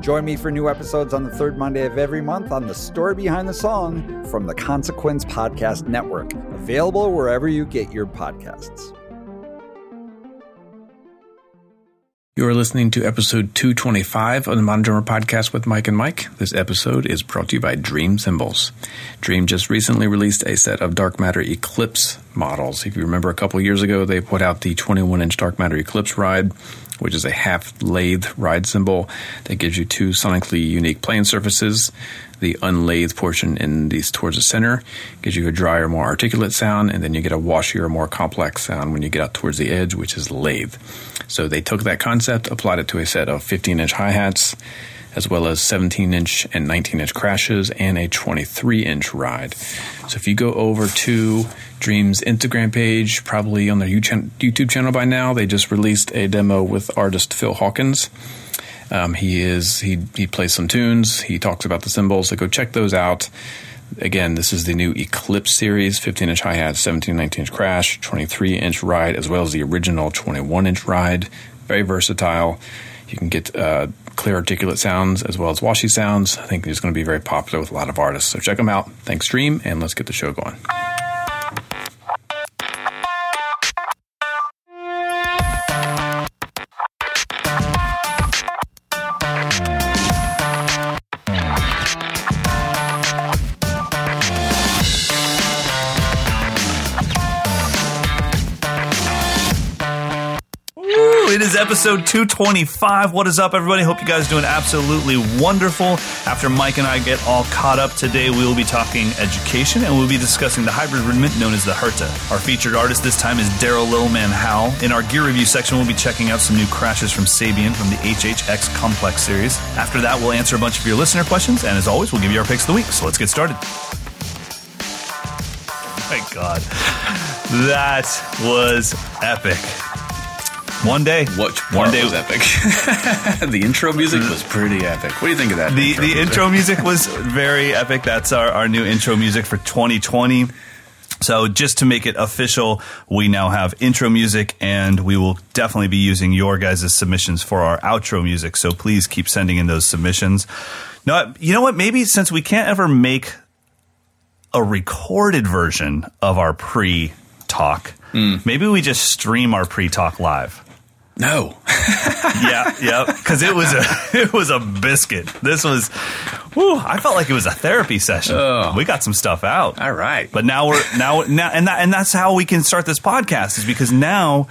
Join me for new episodes on the third Monday of every month on The Story Behind the Song from the Consequence Podcast Network, available wherever you get your podcasts. You are listening to episode 225 of the Modern Drummer Podcast with Mike and Mike. This episode is brought to you by Dream Cymbals. Dream just recently released a set of Dark Matter Eclipse models. If you remember a couple years ago, they put out the 21 inch Dark Matter Eclipse ride, which is a half lathe ride cymbal that gives you two sonically unique playing surfaces. The unlathed portion in these towards the center gives you a drier, more articulate sound, and then you get a washier, more complex sound when you get out towards the edge, which is lathe. So they took that concept, applied it to a set of 15 inch hi hats, as well as 17 inch and 19 inch crashes, and a 23 inch ride. So if you go over to Dream's Instagram page, probably on their YouTube channel by now, they just released a demo with artist Phil Hawkins. Um, he is he he plays some tunes. He talks about the cymbals. So go check those out. Again, this is the new Eclipse series 15 inch hi hat, 17, 19 inch crash, 23 inch ride, as well as the original 21 inch ride. Very versatile. You can get uh, clear, articulate sounds as well as washy sounds. I think he's going to be very popular with a lot of artists. So check them out. Thanks, Dream, and let's get the show going. Episode 225. What is up, everybody? Hope you guys doing absolutely wonderful. After Mike and I get all caught up today, we will be talking education and we'll be discussing the hybrid rudiment known as the Herta. Our featured artist this time is Darryl Littleman Howell. In our gear review section, we'll be checking out some new crashes from Sabian from the HHX Complex series. After that, we'll answer a bunch of your listener questions, and as always, we'll give you our picks of the week. So let's get started. My God, that was epic. One day. What one day was epic? the intro music was pretty epic. What do you think of that? The the intro music was very epic. That's our, our new intro music for 2020. So just to make it official, we now have intro music and we will definitely be using your guys' submissions for our outro music. So please keep sending in those submissions. No, you know what? Maybe since we can't ever make a recorded version of our pre talk, hmm. maybe we just stream our pre talk live. No. yeah, yeah, because it was a it was a biscuit. This was, whew, I felt like it was a therapy session. Oh. We got some stuff out. All right. But now we're now now and that and that's how we can start this podcast is because now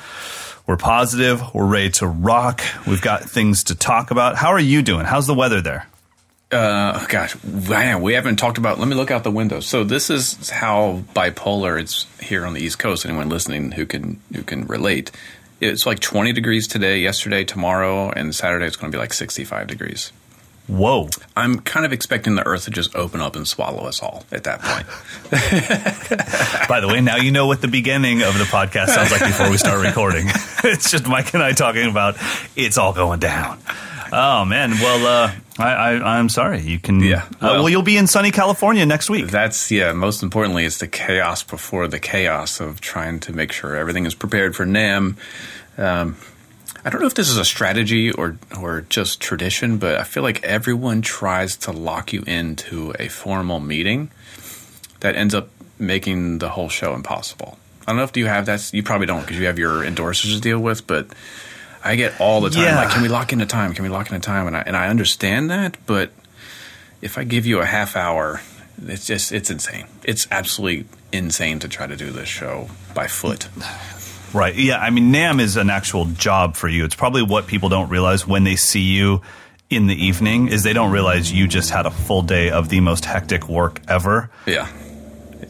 we're positive, we're ready to rock. We've got things to talk about. How are you doing? How's the weather there? Uh, gosh, man, we haven't talked about. Let me look out the window. So this is how bipolar it's here on the East Coast. Anyone listening who can who can relate, it's like 20 degrees today, yesterday, tomorrow, and Saturday it's going to be like 65 degrees. Whoa. I'm kind of expecting the Earth to just open up and swallow us all at that point. By the way, now you know what the beginning of the podcast sounds like before we start recording. it's just Mike and I talking about it's all going down. Oh man, well, uh, I, I, I'm sorry. You can, Yeah. Uh, well, Well- you'll be in sunny California next week. That's yeah. Most importantly, it's the chaos before the chaos of trying to make sure everything is prepared for NAMM. Um, I don't know if this is a strategy or or just tradition, but I feel like everyone tries to lock you into a formal meeting that ends up making the whole show impossible. I don't know if you have that. You probably don't because you have your endorsers to deal with, but. I get all the time Yeah. like, can we lock in a time? Can we lock in a time? And I and I understand that, but if I give you a half hour it's just it's insane. It's absolutely insane to try to do this show by foot. Right. Yeah. I mean, NAMM is an actual job for you. It's probably what people don't realize when they see you in the evening is they don't realize you just had a full day of the most hectic work ever. Yeah.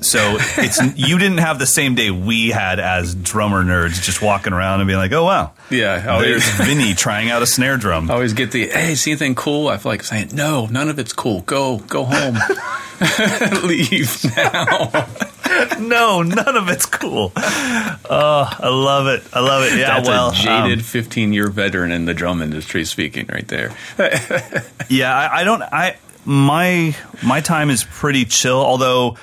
So it's you didn't have the same day we had as drummer nerds just walking around and being like, "Oh wow, Yeah. I there's Vinny trying out a snare drum." I always get the hey, see anything cool? I feel like saying no, none of it's cool. Go, go home. Leave now. no, none of it's cool. Oh, I love it. I love it. Yeah, That's well, a jaded um, 15 year veteran in the drum industry speaking right there. yeah, I, I don't. I my my time is pretty chill. Although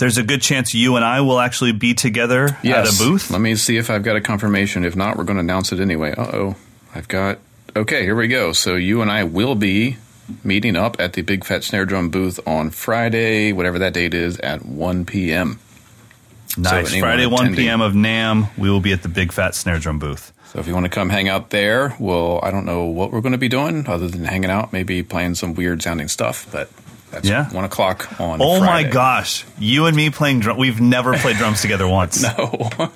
there's a good chance you and I will actually be together at a booth. Let me see if I've got a confirmation. If not, we're going to announce it anyway. Uh oh. I've got. Okay, here we go. So you and I will be meeting up at the Big Fat Snare Drum booth on Friday, whatever that date is, at 1 p.m. Nice. anyone Friday, 1 attending- p.m. of NAMM, we will be at the Big Fat Snare Drum booth. So if you want to come hang out there, well, I don't know what we're going to be doing other than hanging out, maybe playing some weird sounding stuff. But that's Yeah. one o'clock on. Oh my gosh. You and me playing drum. We've never played drums together once. No.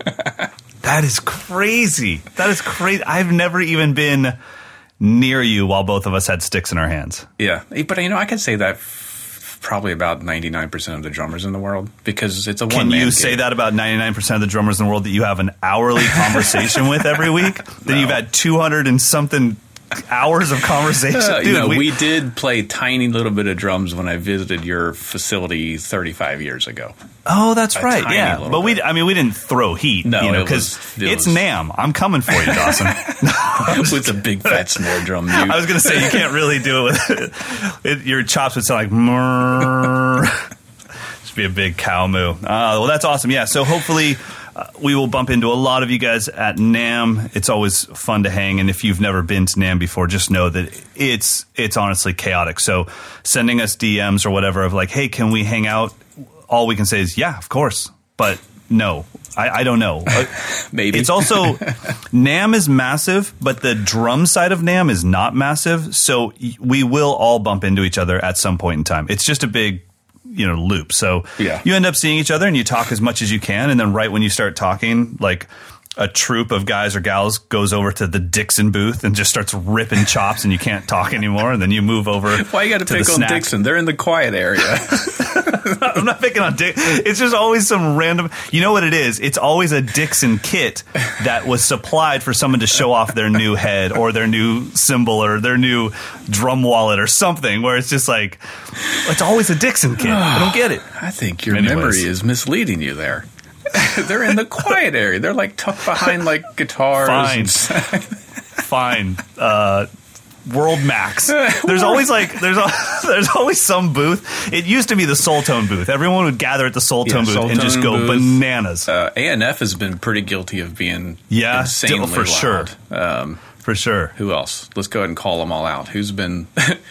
That is crazy. That is crazy. I've never even been near you while both of us had sticks in our hands. Yeah, eh, but you know, I can say that f- probably about ninety nine percent of the drummers in the world because it's a Can one. you say that about 99% of the drummers in the world that you have an hourly conversation with every week? That you've had 200 and something hours of conversation? Dude, you know, we- we, did play tiny little bit of drums when I visited your facility thirty five years ago. Oh, that's A right. Yeah, but we I mean we didn't throw heat, No, you know, cuz it it's was- NAMM. I'm coming for you, Dawson. with a big fat snare drum. Mute. I was going to say you can't really do it with it, your chops would sound like. Just be a big cow moo. Uh, well, that's awesome. Yeah. So hopefully uh, we will bump into a lot of you guys at NAMM. It's always fun to hang, and if you've never been to NAMM before, just know that it's it's honestly chaotic. So sending us DMs or whatever of like, hey, can we hang out? All we can say is yeah, of course, but no. I, I don't know. Maybe it's also NAMM is massive, but the drum side of NAMM is not massive. So we will all bump into each other at some point in time. It's just a big, you know, loop. So Yeah. you end up seeing each other and you talk as much as you can, and then right when you start talking, like a troop of guys or gals goes over to the Dixon booth and just starts ripping chops, and you can't talk anymore. And then you move over. why you got to pick on snack. Dixon? They're in the quiet area. I'm not picking on Dick. It's just always some random. You know what it is? It's always a Dixon kit that was supplied for someone to show off their new head or their new cymbal or their new drum wallet or something. Where it's just like it's always a Dixon kit. I don't get it. I think your Anyways. memory is misleading you there. They're in the quiet area. They're like tucked behind like guitars. Fine. Fine. Uh, WorldMax. There's always like there's al- there's always some booth. It used to be the Soultone booth. Everyone would gather at the Soul Yeah, Tone booth Soul and just go booth. bananas. uh, A&F has been pretty guilty of being Yeah, insanely for sure. Um, for sure. who else? Let's go ahead and call them all out. Who's been?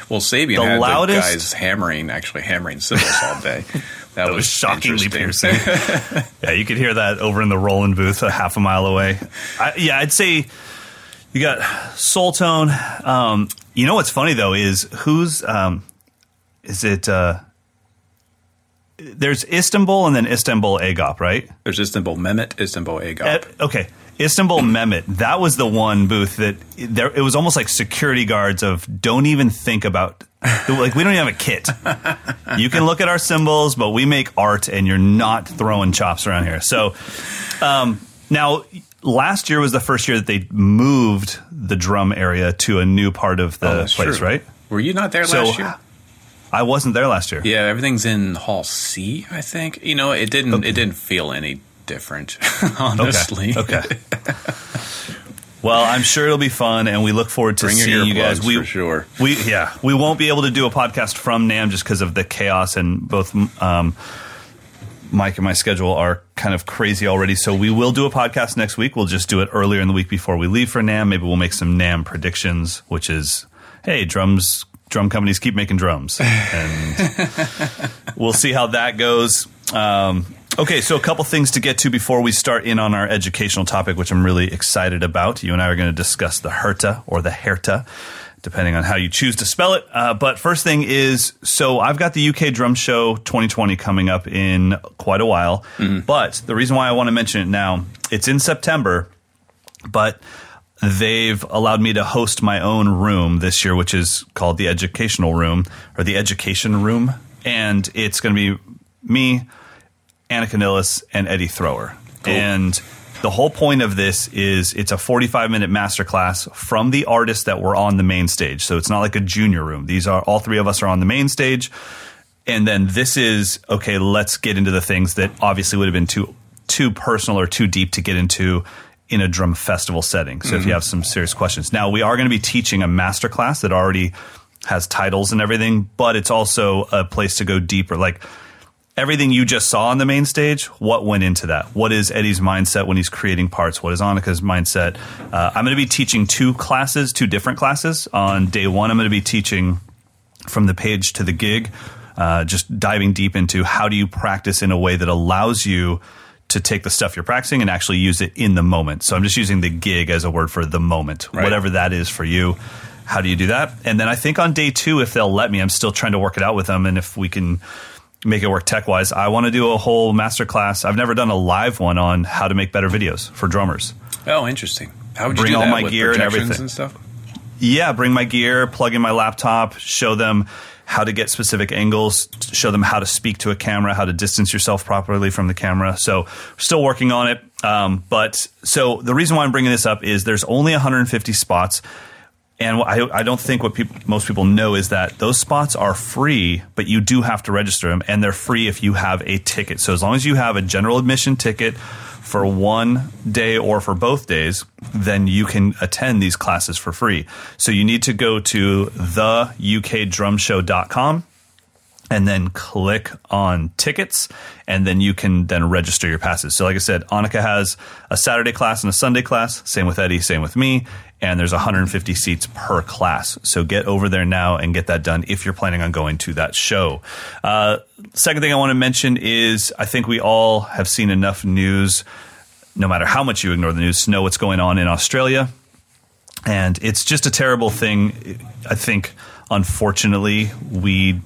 well, Sabian The had loudest- the guys hammering, actually hammering cymbals all day. That, That was shockingly piercing. yeah, you could hear that over in the Roland booth a half a mile away. I, yeah, I'd say you got Soultone. Um, you know what's funny though is who's um, is it? Uh, there's Istanbul and then Istanbul Agop, right? There's Istanbul Mehmet, Istanbul Agop. Uh, okay. Istanbul Mehmet, that was the one booth that there it was almost like security guards of don't even think about like we don't even have a kit. You can look at our cymbals, but we make art and you're not throwing chops around here. So um, now last year was the first year that they moved the drum area to a new part of the Oh, place, true. right? Were you not there So last year? I wasn't there last year. Yeah, everything's in Hall C. I think. You know, it didn't. It didn't feel any different, honestly. Okay. okay. well, I'm sure it'll be fun, and we look forward to Bring seeing you guys. We for sure. We yeah, we won't be able to do a podcast from NAMM just because of the chaos and both. Um, Mike and my schedule are kind of crazy already, so we will do a podcast next week. We'll just do it earlier in the week before we leave for NAMM. Maybe we'll make some NAMM predictions, which is, hey, drums, drum companies keep making drums, and we'll see how that goes. Um, okay, so a couple things to get to before we start in on our educational topic, which I'm really excited about. You and I are going to discuss the Herta or the Herta. depending on how you choose to spell it. Uh, but first thing is, so I've got the UK Drum Show 2020 coming up in quite a while. But the reason why I want to mention it now, it's in September, but they've allowed me to host my own room this year, which is called the Educational Room or the Education Room. And it's going to be me, Anika Nilles, and Eddie Thrower. And the whole point of this is it's a 45 minute masterclass from the artists that were on the main stage. So it's not like a junior room. These are all three of us are on the main stage. And then this is okay, let's get into the things that obviously would have been too too personal or too deep to get into in a drum festival setting. So if you mm-hmm. have some serious questions. Now we are going to be teaching a masterclass that already has titles and everything, but it's also a place to go deeper. Like everything you just saw on the main stage, what went into that? What is Eddie's mindset when he's creating parts? What is Anika's mindset? Uh, I'm going to be teaching two classes, two different classes. On day one, I'm going to be teaching from the page to the gig, uh, just diving deep into how do you practice in a way that allows you to take the stuff you're practicing and actually use it in the moment. So I'm just using the gig as a word for the moment, Right. whatever that is for you. How do you do that? And then I think on day two, if they'll let me, I'm still trying to work it out with them. And if we can make it work tech wise, I want to do a whole master class. I've never done a live one on how to make better videos for drummers. Oh, interesting. How would you Bring do all that my gear and everything. and stuff? Yeah, bring my gear, plug in my laptop, show them how to get specific angles, show them how to speak to a camera, how to distance yourself properly from the camera. So, still working on it. Um, but so the reason why I'm bringing this up is there's only 150 spots. And I, I don't think what people, most people know is that those spots are free, but you do have to register them, and they're free if you have a ticket. So as long as you have a general admission ticket for one day or for both days, then you can attend these classes for free. So you need to go to theukdrumshow.com and then click on tickets and then you can then register your passes. So like I said, Anika has a Saturday class and a Sunday class, same with Eddie, same with me, and there's 150 seats per class. So get over there now and get that done if you're planning on going to that show. Uh, second thing I want to mention is I think we all have seen enough news, no matter how much you ignore the news, to know what's going on in Australia. And it's just a terrible thing. I think, unfortunately, we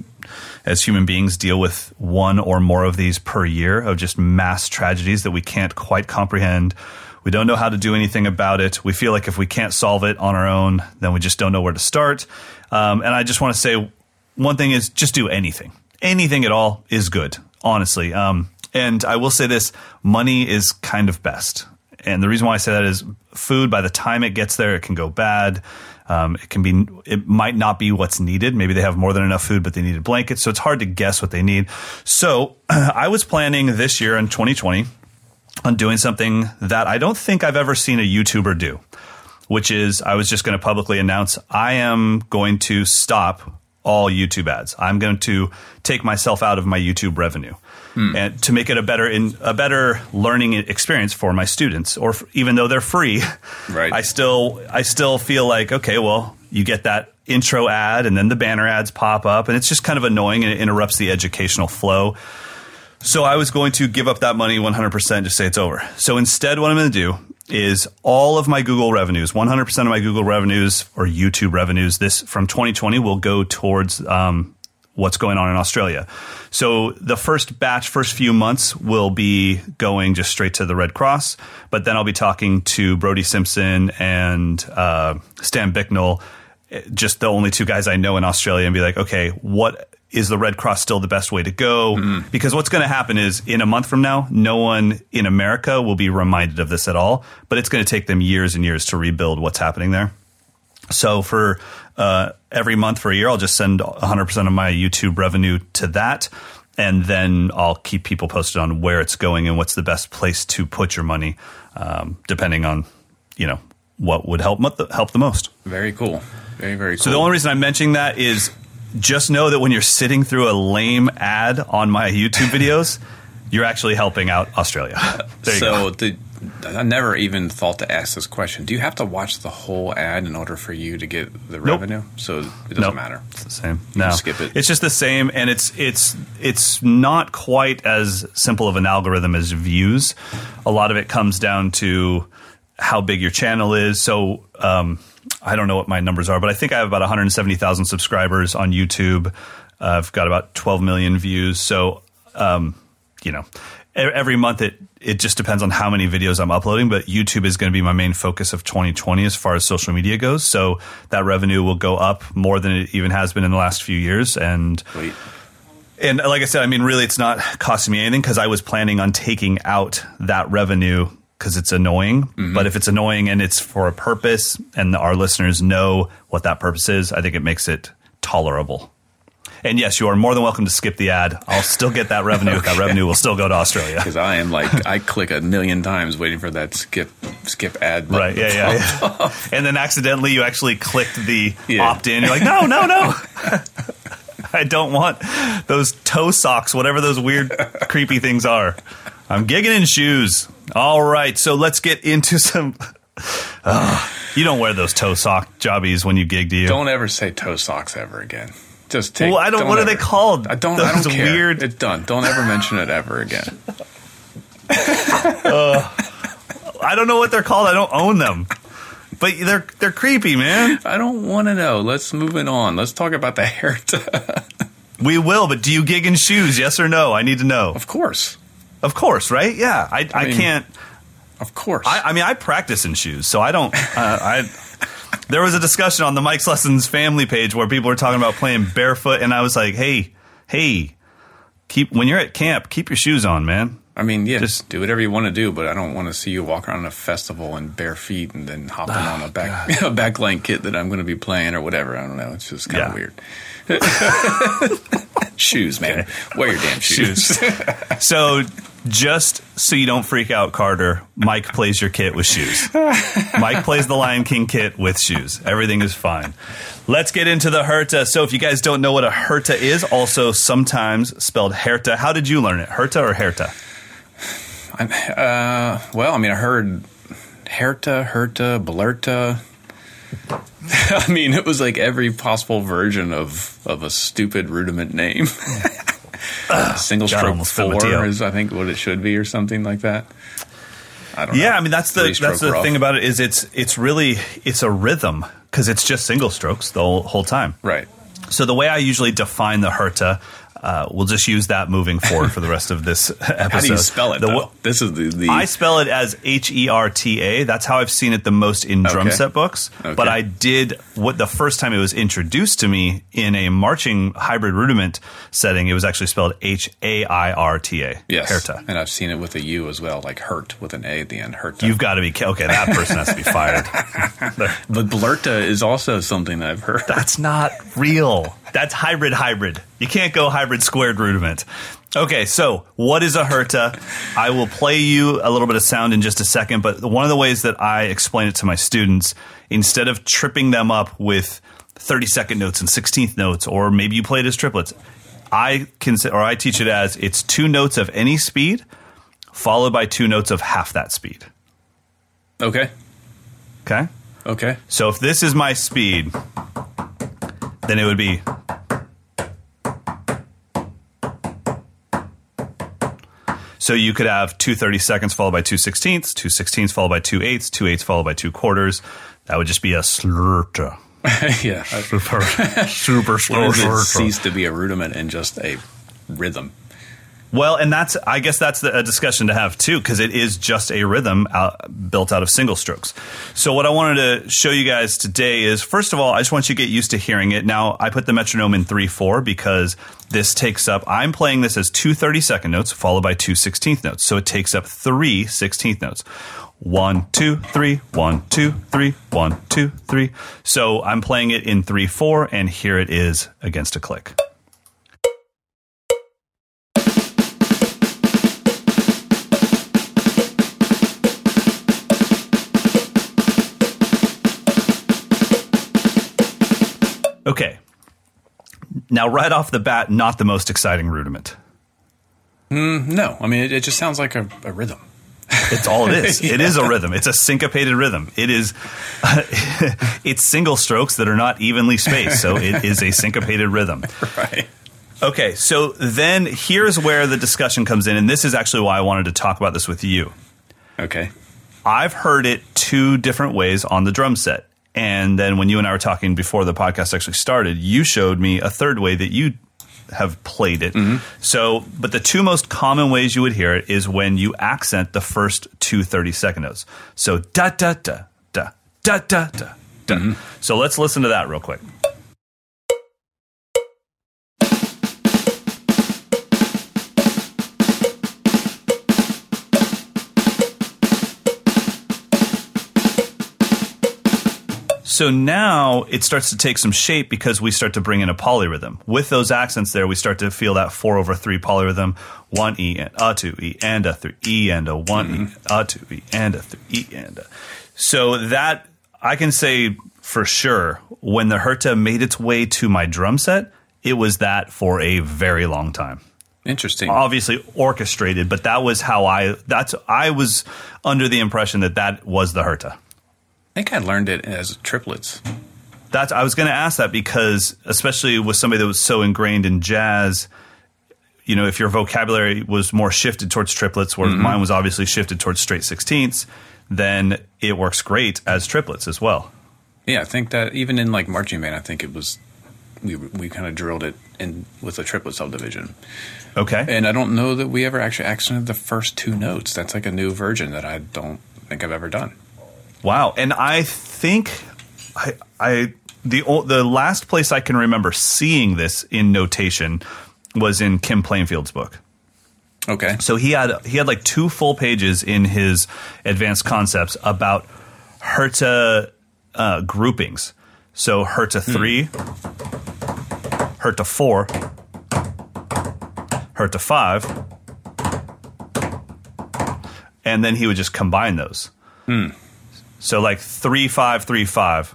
as human beings deal with one or more of these per year of just mass tragedies that we can't quite comprehend. We don't know how to do anything about it. We feel like if we can't solve it on our own, then we just don't know where to start. Um, and I just want to say one thing is just do anything. Anything at all is good, honestly. Um, and I will say this money is kind of best. And the reason why I say that is food, by the time it gets there, it can go bad. Um, it can be, it might not be what's needed. Maybe they have more than enough food, but they needed blankets. So it's hard to guess what they need. So I was planning this year in 2020 on doing something that I don't think I've ever seen a YouTuber do, which is I was just going to publicly announce I am going to stop all YouTube ads. I'm going to take myself out of my YouTube revenue. And to make it a better in a better learning experience for my students, or f- even though they're free, Right. I still I still feel like okay, well, you get that intro ad, and then the banner ads pop up, and it's just kind of annoying, and it interrupts the educational flow. So I was going to give up that money 100%, just say it's over. So instead, what I'm going to do is all of my Google revenues, 100% of my Google revenues or YouTube revenues, this from 2020 will go towards um, what's going on in Australia. So the first batch, first few months will be going just straight to the Red Cross, but then I'll be talking to Brody Simpson and uh, Stan Bicknell, just the only two guys I know in Australia, and be like, okay, what is the Red Cross still the best way to go? Because what's going to happen is in a month from now, no one in America will be reminded of this at all, but it's going to take them years and years to rebuild what's happening there. So for uh, every month for a year, I'll just send 100% of my YouTube revenue to that. And then I'll keep people posted on where it's going and what's the best place to put your money, um, depending on, you know, what would help help the most. Very cool. Very, very cool. So the only reason I'm mentioning that is just know that when you're sitting through a lame ad on my YouTube videos, you're actually helping out Australia. There you so go. the I never even thought to ask this question. Do you have to watch the whole ad in order for you to get the revenue? So it doesn't Nope. matter. It's the same. No, skip it. It's just the same, and it's it's it's not quite as simple of an algorithm as views. A lot of it comes down to how big your channel is. So um, I don't know what my numbers are, but I think I have about 170,000 subscribers on YouTube. Uh, I've got about 12 million views. So, um, you know, every month it it just depends on how many videos I'm uploading. But YouTube is going to be my main focus of 2020 as far as social media goes. So that revenue will go up more than it even has been in the last few years. And Wait. and like I said, I mean, really, it's not costing me anything because I was planning on taking out that revenue because it's annoying. Mm-hmm. But if it's annoying and it's for a purpose and our listeners know what that purpose is, I think it makes it tolerable. And yes, you are more than welcome to skip the ad. I'll still get that revenue. That revenue will still go to Australia. Because I am like, I click a million times waiting for that skip skip ad. Button. Right? Yeah, yeah. yeah. and then accidentally, you actually clicked the Yeah. opt in. You're like, no, no, no. I don't want those toe socks, whatever those weird, creepy things are. I'm gigging in shoes. All right, so let's get into some. Ah, you don't wear those toe sock jobbies when you gig, do you? Don't ever say toe socks ever again. Just take. Well, I don't- what are they called? I don't. I don't Those care. weird- It's done. Don't ever mention it ever again. I don't know what they're called. I don't own them, but they're they're creepy, man. I don't want to know. Let's move it on. Let's talk about the hair. We will, but do you gig in shoes? Yes or no? I need to know. of course. Of course, right? Yeah, I, I, mean- can't. Of course. I, I mean, I practice in shoes, so I don't. Uh, I there was a discussion on the Mike's Lessons family page where people were talking about playing barefoot, and I was like, "Hey, hey, keep when you're at camp, keep your shoes on, man." I mean, yeah, Just- do whatever you want to do, but I don't want to see you walk around a festival in bare feet and then hopping ah, on a back a backline kit that I'm going to be playing or whatever. I don't know. It's just kind Yeah. of weird. shoes, man. Wear your damn shoes. So, just so you don't freak out, Carter, Mike plays your kit with shoes. Mike plays the Lion King kit with shoes. Everything is fine. Let's get into the Herta. So, if you guys don't know what a Herta is, also sometimes spelled Herta, how did you learn it? Herta or Herta? I'm, uh, well, I mean, I heard Herta, Herta, Blerta. I mean, it was like every possible version of, of a stupid rudiment name. Single God, stroke almost spit my tea four is, I think, what it should be, or something like that. I don't Yeah, know. I mean that's the that's the rough. thing about it is it's it's really it's a rhythm because it's just single strokes the whole, whole time. Right. So the way I usually define the Herta, uh, we'll just use that moving forward for the rest of this episode. How do you spell it? The this is the, the I spell it as H E R T A. That's how I've seen it the most in drum Okay. set books. Okay. But I did what the first time it was introduced to me in a marching hybrid rudiment setting. It was actually spelled H A I R T A. yes, Herta. and I've seen it with a U as well, like hurt with an A at the end. Herta. You've got to be okay. That person has to be fired. but Blerta is also something that I've heard. That's not real. That's hybrid hybrid. You can't go hybrid squared rudiment. Okay, so what is a herta? I will play you a little bit of sound in just a second, but one of the ways that I explain it to my students, instead of tripping them up with 30 second notes and 16th notes, or maybe you play it as triplets, I can say, or I teach it as it's two notes of any speed followed by two notes of half that speed. Okay. Okay? Okay. So if this is my speed, then it would be. So you could have two thirty seconds followed by two sixteenths, two sixteenths followed by two eighths, two eighths followed by two quarters. That would just be a slurter. yeah. Super, super When slow does it slurta. cease to be a rudiment and just a rhythm? Well, and that's I guess that's the, a discussion to have too because it is just a rhythm out, built out of single strokes. So what I wanted to show you guys today is first of all, I just want you to get used to hearing it. Now I put the metronome in three four because this takes up. I'm playing this as two 30 second notes followed by two 16th notes, so it takes up three 16th notes. One, two, three, one, two, three, one, two, three. So I'm playing it in three four, and here it is against a click. Okay. Now, right off the bat, not the most exciting rudiment. Mm, no, I mean it, it just sounds like a, a rhythm. It's all it is. It is a rhythm. It's a syncopated rhythm. It is. it's single strokes that are not evenly spaced, so it is a syncopated rhythm. Right. Okay, so then here's where the discussion comes in, and this is actually why I wanted to talk about this with you. Okay. I've heard it two different ways on the drum set. And then when you and I were talking before the podcast actually started, you showed me a third way that you have played it. Mm-hmm. So, but the two most common ways you would hear it is when you accent the first two 30 second notes. So, da da da da da da da. da. Mm-hmm. So let's listen to that real quick. So now it starts to take some shape because we start to bring in a polyrhythm. With those accents there, we start to feel that four over three polyrhythm. One E and a two E and a three E and a one E mm-hmm. a two E and a three E and a. So that I can say for sure when the Herta made its way to my drum set, it was that for a very long time Interesting. obviously orchestrated, but that was how I that's I was under the impression that that was the Herta. I think I learned it as triplets. That's I was going to ask that because especially with somebody that was so ingrained in jazz, you know, if your vocabulary was more shifted towards triplets, whereas mm-hmm. mine was obviously shifted towards straight sixteenths, then it works great as triplets as well. Yeah, I think that even in like marching band, I think it was we we kind of drilled it in with a triplet subdivision. Okay, And I don't know that we ever actually accented the first two notes. That's like a new version that I don't think I've ever done. Wow, and I think I, I the the last place I can remember seeing this in notation was in Kim Plainfield's book. Okay. So he had he had like two full pages in his advanced concepts about Herta uh, groupings. So Herta hmm. three, Herta four, Herta five, hmm. and then he would just combine those. Hmm. So like three five three five.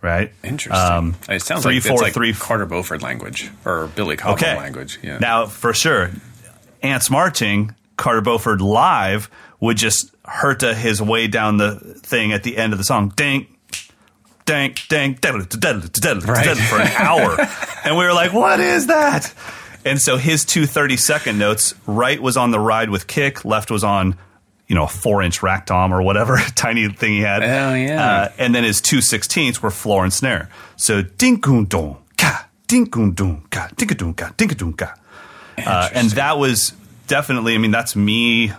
Right. Interesting. Um, it sounds three, like four, it's like three- Carter Beauford language or Billy Cobham Okay. language. Yeah. Now, for sure, Ants Marching, Carter Beauford live would just hurta his way down the thing at the end of the song. Ding, diddle, diddle, diddle, diddle, for an hour. and we were like, what is that? And so his two 30 second notes, right was on the ride with kick, left was on, you know, a four inch rack tom or whatever tiny thing he had. Oh, yeah. Uh, and then his two sixteenths were floor and snare. So ding dong ka, ding dong ka, ding dong ka, ding dong ka. Uh, and that was definitely, I mean, that's me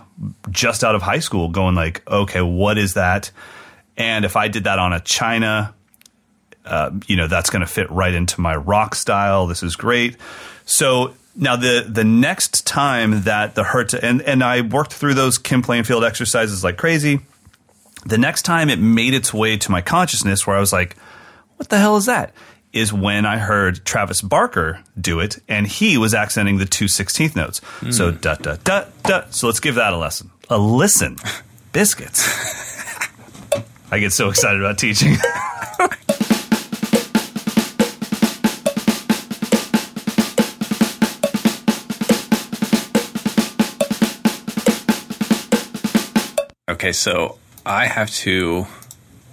just out of high school going like, okay, what is that? And if I did that on a China, uh, you know, that's going to fit right into my rock style. This is great. So now the the next time that the Herta and and I worked through those Kim Plainfield exercises like crazy. The next time it made its way to my consciousness, where I was like, "What the hell is that?" Is when I heard Travis Barker do it, and he was accenting the two sixteenth notes. So hmm. da da da da. So let's give that a lesson, a listen. Biscuits. I get so excited about teaching. Okay, so I have to,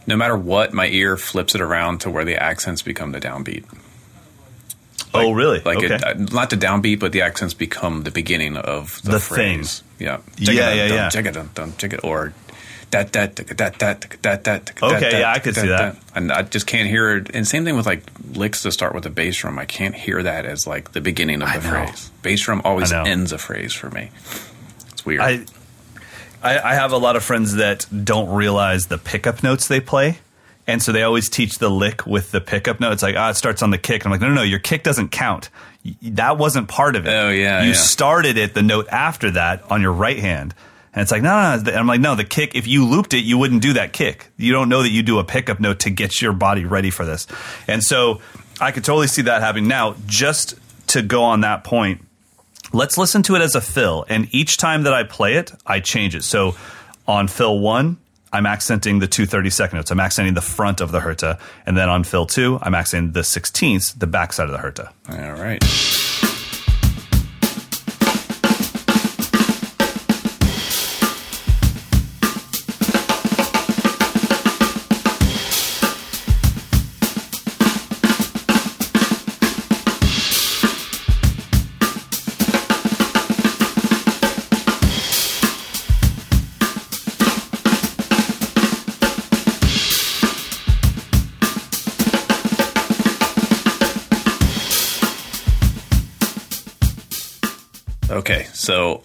no matter what, my ear flips it around to where the accents become the downbeat. oh, really? Like okay. it, uh, not the downbeat, but the accents become the beginning of the, The phrase. Yeah, Yeah, yeah, yeah. Jigga-dum-dum, jigga- Or that that that that that that that. Okay, yeah, I could see that. And I just can't hear it. And same thing with like licks to start with a bass drum. I can't hear that as like the beginning of the phrase. Bass drum always ends a phrase for me. It's weird. I, I I have a lot of friends that don't realize the pickup notes they play. And so they always teach the lick with the pickup note. It's like, ah, it starts on the kick. I'm like, no, no, no, your kick doesn't count. That wasn't part of it. Oh, yeah, You yeah. started it, the note after that, on your right hand. And it's like, no, no, no. And I'm like, no, the kick, if you looped it, you wouldn't do that kick. You don't know that you do a pickup note to get your body ready for this. And so I could totally see that happening. Now, just to go on that point, let's listen to it as a fill. And each time that I play it, I change it. So on fill one, I'm accenting the two 30 second notes. I'm accenting the front of the herta. And then on fill two, I'm accenting the 16ths, the backside of the herta. All right. So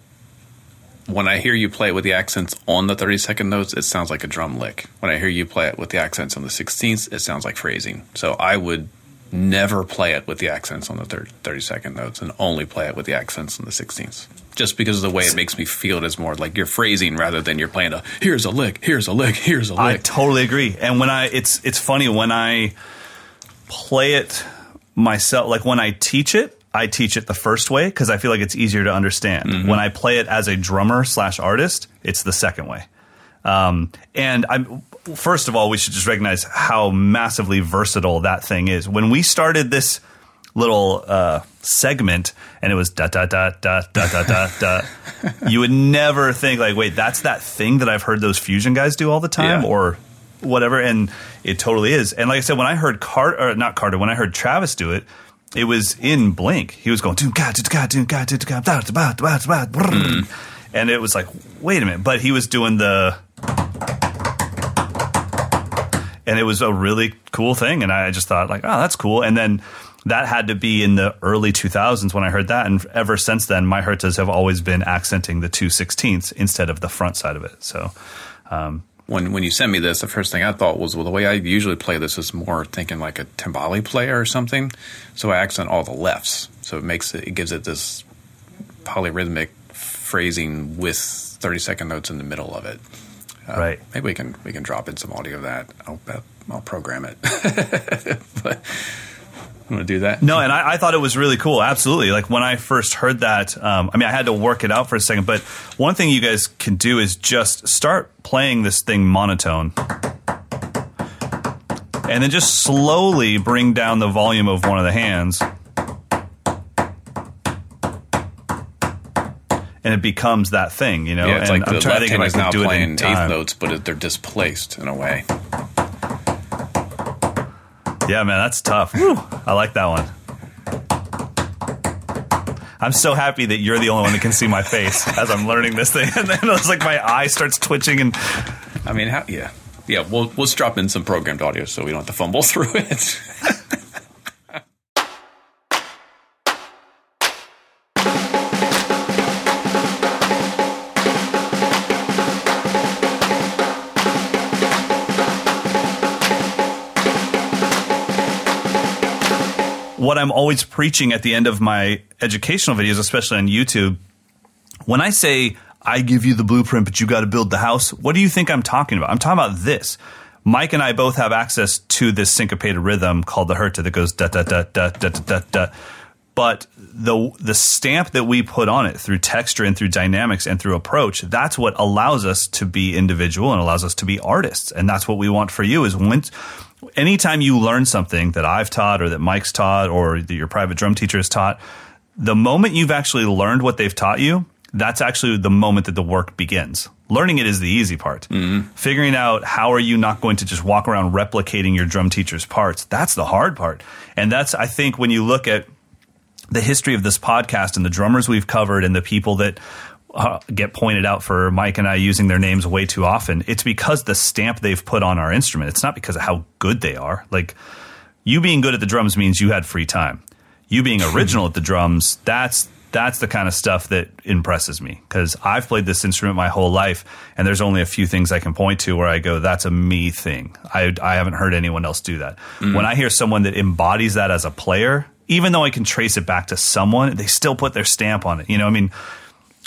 when I hear you play it with the accents on the 30 second notes, it sounds like a drum lick. When I hear you play it with the accents on the 16ths, it sounds like phrasing. So I would never play it with the accents on the 30 second notes and only play it with the accents on the 16ths. Just because of the way it makes me feel it is more like you're phrasing rather than you're playing a here's a lick, here's a lick, here's a lick. I totally agree. And when I it's it's funny when I play it myself like when I teach it, I teach it the first way because I feel like it's easier to understand. Mm-hmm. When I play it as a drummer slash artist, it's the second way. Um, and I'm first of all, we should just recognize how massively versatile that thing is. When we started this little uh, segment, and it was da da da da da da da da, you would never think like, wait, that's that thing that I've heard those fusion guys do all the time, Yeah. or whatever. And it totally is. And like I said, when I heard Carter, or not Carter, when I heard Travis do it. It was in Blink. He was going, "Doom, God, doom, God, doom, God, doom, God, da, da, da, da, da, da, brrr." and it was like, wait a minute. But he was doing the and it was a really cool thing and i just thought like oh that's cool and then that had to be in the early 2000s when i heard that and ever since then my hertas have always been accenting the 216ths instead of the front side of it so um, when when you sent me this, the first thing I thought was, well, the way I usually play this is more thinking like a timbale player or something. So I accent all the lefts, so it makes it, it gives it this polyrhythmic phrasing with thirty second notes in the middle of it. Uh, Right. Maybe we can we can drop in some audio of that. I'll I'll program it. but you want to do that? no and I, I thought it was really cool absolutely. Like when i first heard that um, i mean i had to work it out for a second but one thing you guys can do is just start playing this thing monotone. And then just slowly bring down the volume of one of the hands. And it becomes that thing you know? Yeah, it's and like the i'm trying left to hand is now do it in playing eighth notes, but it, they're displaced in a way. Yeah, man, that's tough. I like that one. I'm so happy that you're the only one that can see my face as I'm learning this thing, and then it's like my eye starts twitching, and I mean, how, yeah, yeah. We'll we'll just drop in some programmed audio so we don't have to fumble through it. what I'm always preaching at the end of my educational videos, especially on YouTube. When I say I give you the blueprint, but you got to build the house, what do you think I'm talking about? I'm talking about this. Mike and I both have access to this syncopated rhythm called the herta that goes da da da da da da da. But the the stamp that we put on it through texture and through dynamics and through approach, that's what allows us to be individual and allows us to be artists. And that's what we want for you is once anytime you learn something that I've taught or that Mike's taught or that your private drum teacher has taught, the moment you've actually learned what they've taught you, that's actually the moment that the work begins. Learning it is the easy part. Mm-hmm. Figuring out how are you not going to just walk around replicating your drum teacher's parts, that's the hard part. And that's, I think, when you look at the history of this podcast and the drummers we've covered and the people that uh, get pointed out for Mike and I using their names way too often, it's because the stamp they've put on our instrument. It's not because of how good they are. Like you being good at the drums means you had free time. You being original at the drums, that's that's the kind of stuff that impresses me because I've played this instrument my whole life, and there's only a few things I can point to where I go, "That's a me thing." I I haven't heard anyone else do that. When I hear someone that embodies that as a player, even though I can trace it back to someone, they still put their stamp on it. You know, I mean,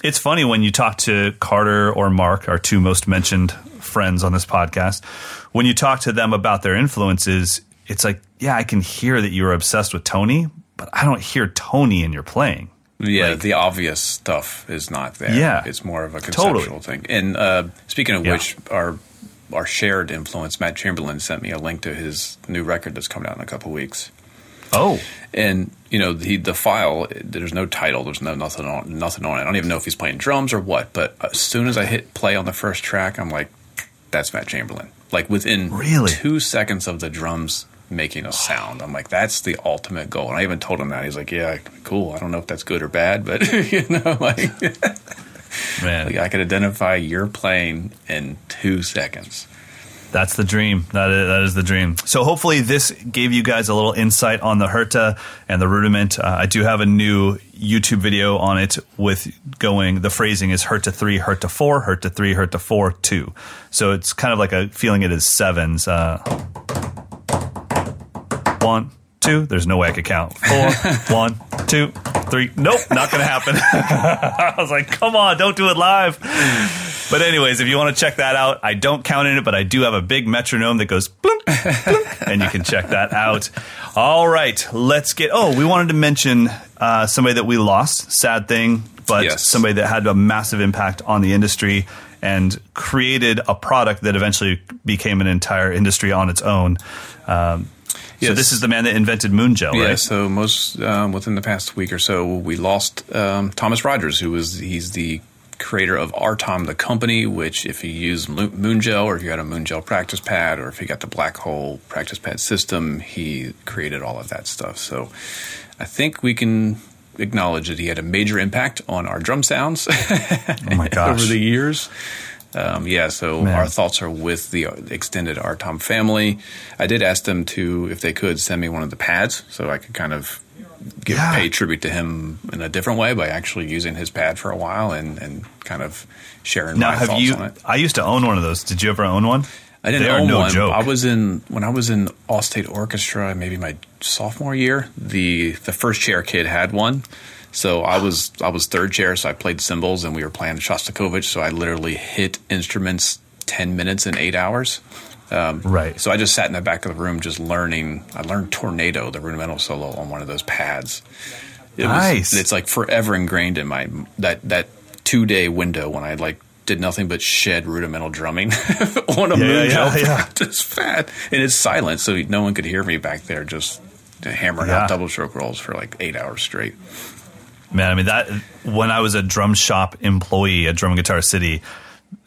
it's funny when you talk to Carter or Mark, our two most mentioned friends on this podcast, when you talk to them about their influences, it's like, yeah, I can hear that you're obsessed with Tony, but I don't hear Tony in your playing. Yeah, Like- the obvious stuff is not there. Yeah. it's more of a Totally. conceptual thing. And uh, speaking of Yeah. which, our our shared influence, Matt Chamberlain sent me a link to his new record that's coming out in a couple weeks. Oh, And you know, the the file, there's no title, there's no nothing on nothing on it. I don't even know if he's playing drums or what. But as soon as I hit play on the first track, I'm like, that's Matt Chamberlain. Like within Really? two seconds of the drums making a sound, I'm like, that's the ultimate goal. And I even told him that. He's like, yeah, cool. I don't know if that's good or bad, but you know, like. man. Like I could identify your playing in two seconds. That's the dream. That is, that is the dream. So hopefully this gave you guys a little insight on the Herta and the rudiment. Uh, I do have a new YouTube video on it with going. The phrasing is Herta three, Herta four, Herta three, Herta four, two. So it's kind of like a feeling it is sevens. Uh, one, two. There's no way I could count. Four, one, two, three. Nope, not going to happen. I was like, come on, don't do it live. But anyways, if you want to check that out, I don't count in it, but I do have a big metronome that goes blunk, blunk, and you can check that out. All right, let's get. Oh, we wanted to mention uh, somebody that we lost. Sad thing, but Yes. somebody that had a massive impact on the industry and created a product that eventually became an entire industry on its own. Um, So Yes. this is the man that invented Moon Gel, Yeah, right? so most um, within the past week or so, we lost um, Thomas Rogers, who was he's the creator of RTOM, the company. Which, if you use Mo- Moongel, or if you had a Moongel practice pad, or if you got the Black Hole practice pad system, he created all of that stuff. So, I think we can acknowledge that he had a major impact on our drum sounds. Oh my gosh. over the years. Um, yeah, so Man. our thoughts are with the extended RTOM family. I did ask them to, if they could, send me one of the pads so I could kind of give Yeah. pay tribute to him in a different way by actually using his pad for a while and, and kind of sharing Now, my have thoughts you? on it. I used to own one of those. Did you ever own one? I didn't They are own no one. joke. I was in when I was in All State Orchestra, maybe my sophomore year. The the first chair kid had one, so I was I was third chair, so I played cymbals, and we were playing Shostakovich. So I literally hit instruments ten minutes in eight hours. Um, Right. So I just sat in the back of the room, just learning. I learned Tornado, the rudimental solo, on one of those pads. It Nice. Was, it's like forever ingrained in my that that two day window when I like did nothing but shed rudimental drumming on a Yeah, moon yeah, yeah. practice pad, and it's silent, so no one could hear me back there just hammering Yeah. out double stroke rolls for like eight hours straight. Man, I mean that when I was a drum shop employee at Drum and Guitar City,